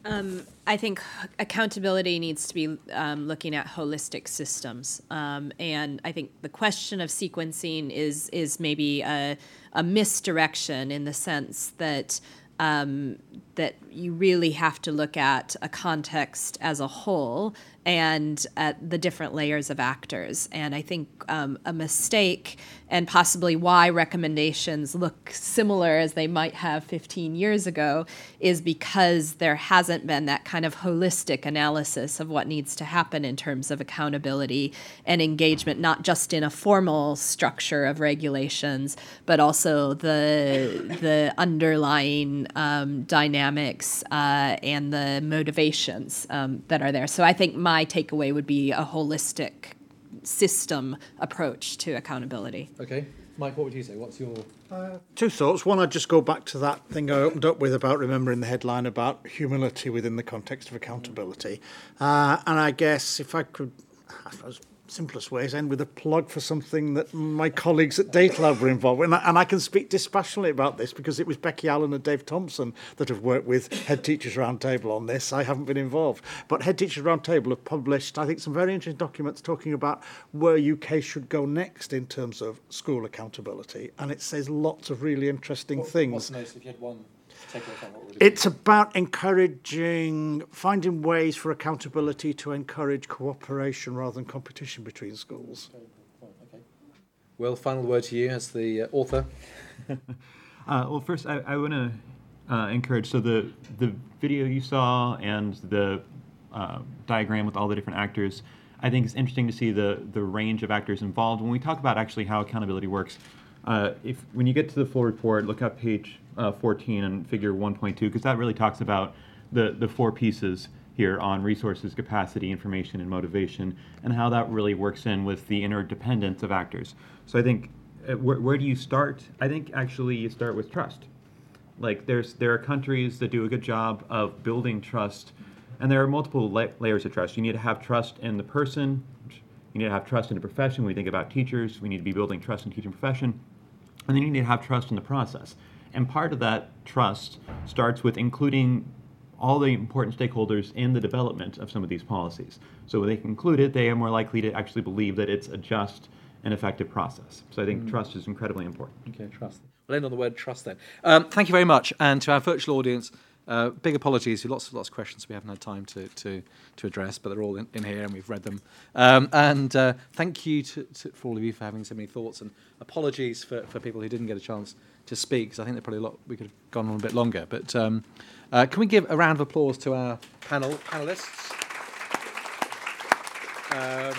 Um, I think accountability needs to be um, looking at holistic systems, um, and I think the question of sequencing is is maybe a, a misdirection in the sense that um, that you really have to look at a context as a whole and at the different layers of actors. And I think um, a mistake, and possibly why recommendations look similar as they might have 15 years ago, is because there hasn't been that kind of holistic analysis of what needs to happen in terms of accountability and engagement, not just in a formal structure of regulations, but also the the underlying um, dynamics uh, and the motivations um, that are there. So I think my takeaway would be a holistic system approach to accountability. Okay. Mike, what would you say? What's your. Two thoughts. One, I'd just go back to that thing I opened up with about remembering the headline about humility within the context of accountability. Uh, and I guess if I could, I suppose, simplest ways end with a plug for something that my colleagues at Data Lab were involved with. And I, and I can speak dispassionately about this because it was Becky Allen and Dave Thomson that have worked with Head Teachers Roundtable on this. I haven't been involved. But Head Teachers Roundtable have published, I think, some very interesting documents talking about where UK should go next in terms of school accountability. And it says lots of really interesting things. What's most, if you had one takeaway from what would it It's about encouraging, finding ways for accountability to encourage cooperation rather than competition between schools. Well, final word to you as the uh, author. Uh, well, first, I, I want to uh, encourage. So the the video you saw and the uh, diagram with all the different actors, I think it's interesting to see the the range of actors involved. When we talk about actually how accountability works, uh, if when you get to the full report, look up page uh, 14 and figure 1.2 because that really talks about the the four pieces here on resources, capacity, information, and motivation, and how that really works in with the interdependence of actors. So I think uh, where, where do you start? I think actually you start with trust. Like there's there are countries that do a good job of building trust, and there are multiple la- layers of trust. You need to have trust in the person. You need to have trust in the profession. When we think about teachers, we need to be building trust in teaching profession, and then you need to have trust in the process. And part of that trust starts with including all the important stakeholders in the development of some of these policies. So when they conclude it, they are more likely to actually believe that it's a just and effective process. So I think Mm. trust is incredibly important. Okay, trust. We'll end on the word trust then. Um, thank you very much. And to our virtual audience, uh, big apologies. Lots lots of questions we haven't had time to to, to address, but they're all in, in here and we've read them. Um, and uh, thank you to, to, for all of you for having so many thoughts. And apologies for, for people who didn't get a chance to speak, because I think they're probably a lot, we could have gone on a bit longer. But um, uh, can we give a round of applause to our panel panelists? Um,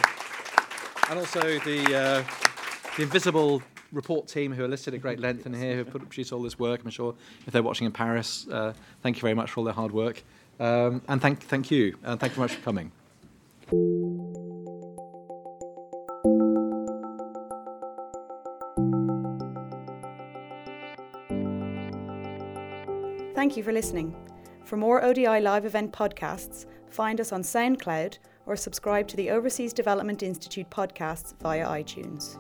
and also the, uh, the invisible report team who are listed at great length in here, who have put, produced all this work. I'm sure if they're watching in Paris, uh, thank you very much for all their hard work. Um, and thank, thank you. And thank you very much for coming. Thank you for listening. For more ODI live event podcasts, find us on SoundCloud or subscribe to the Overseas Development Institute podcasts via iTunes.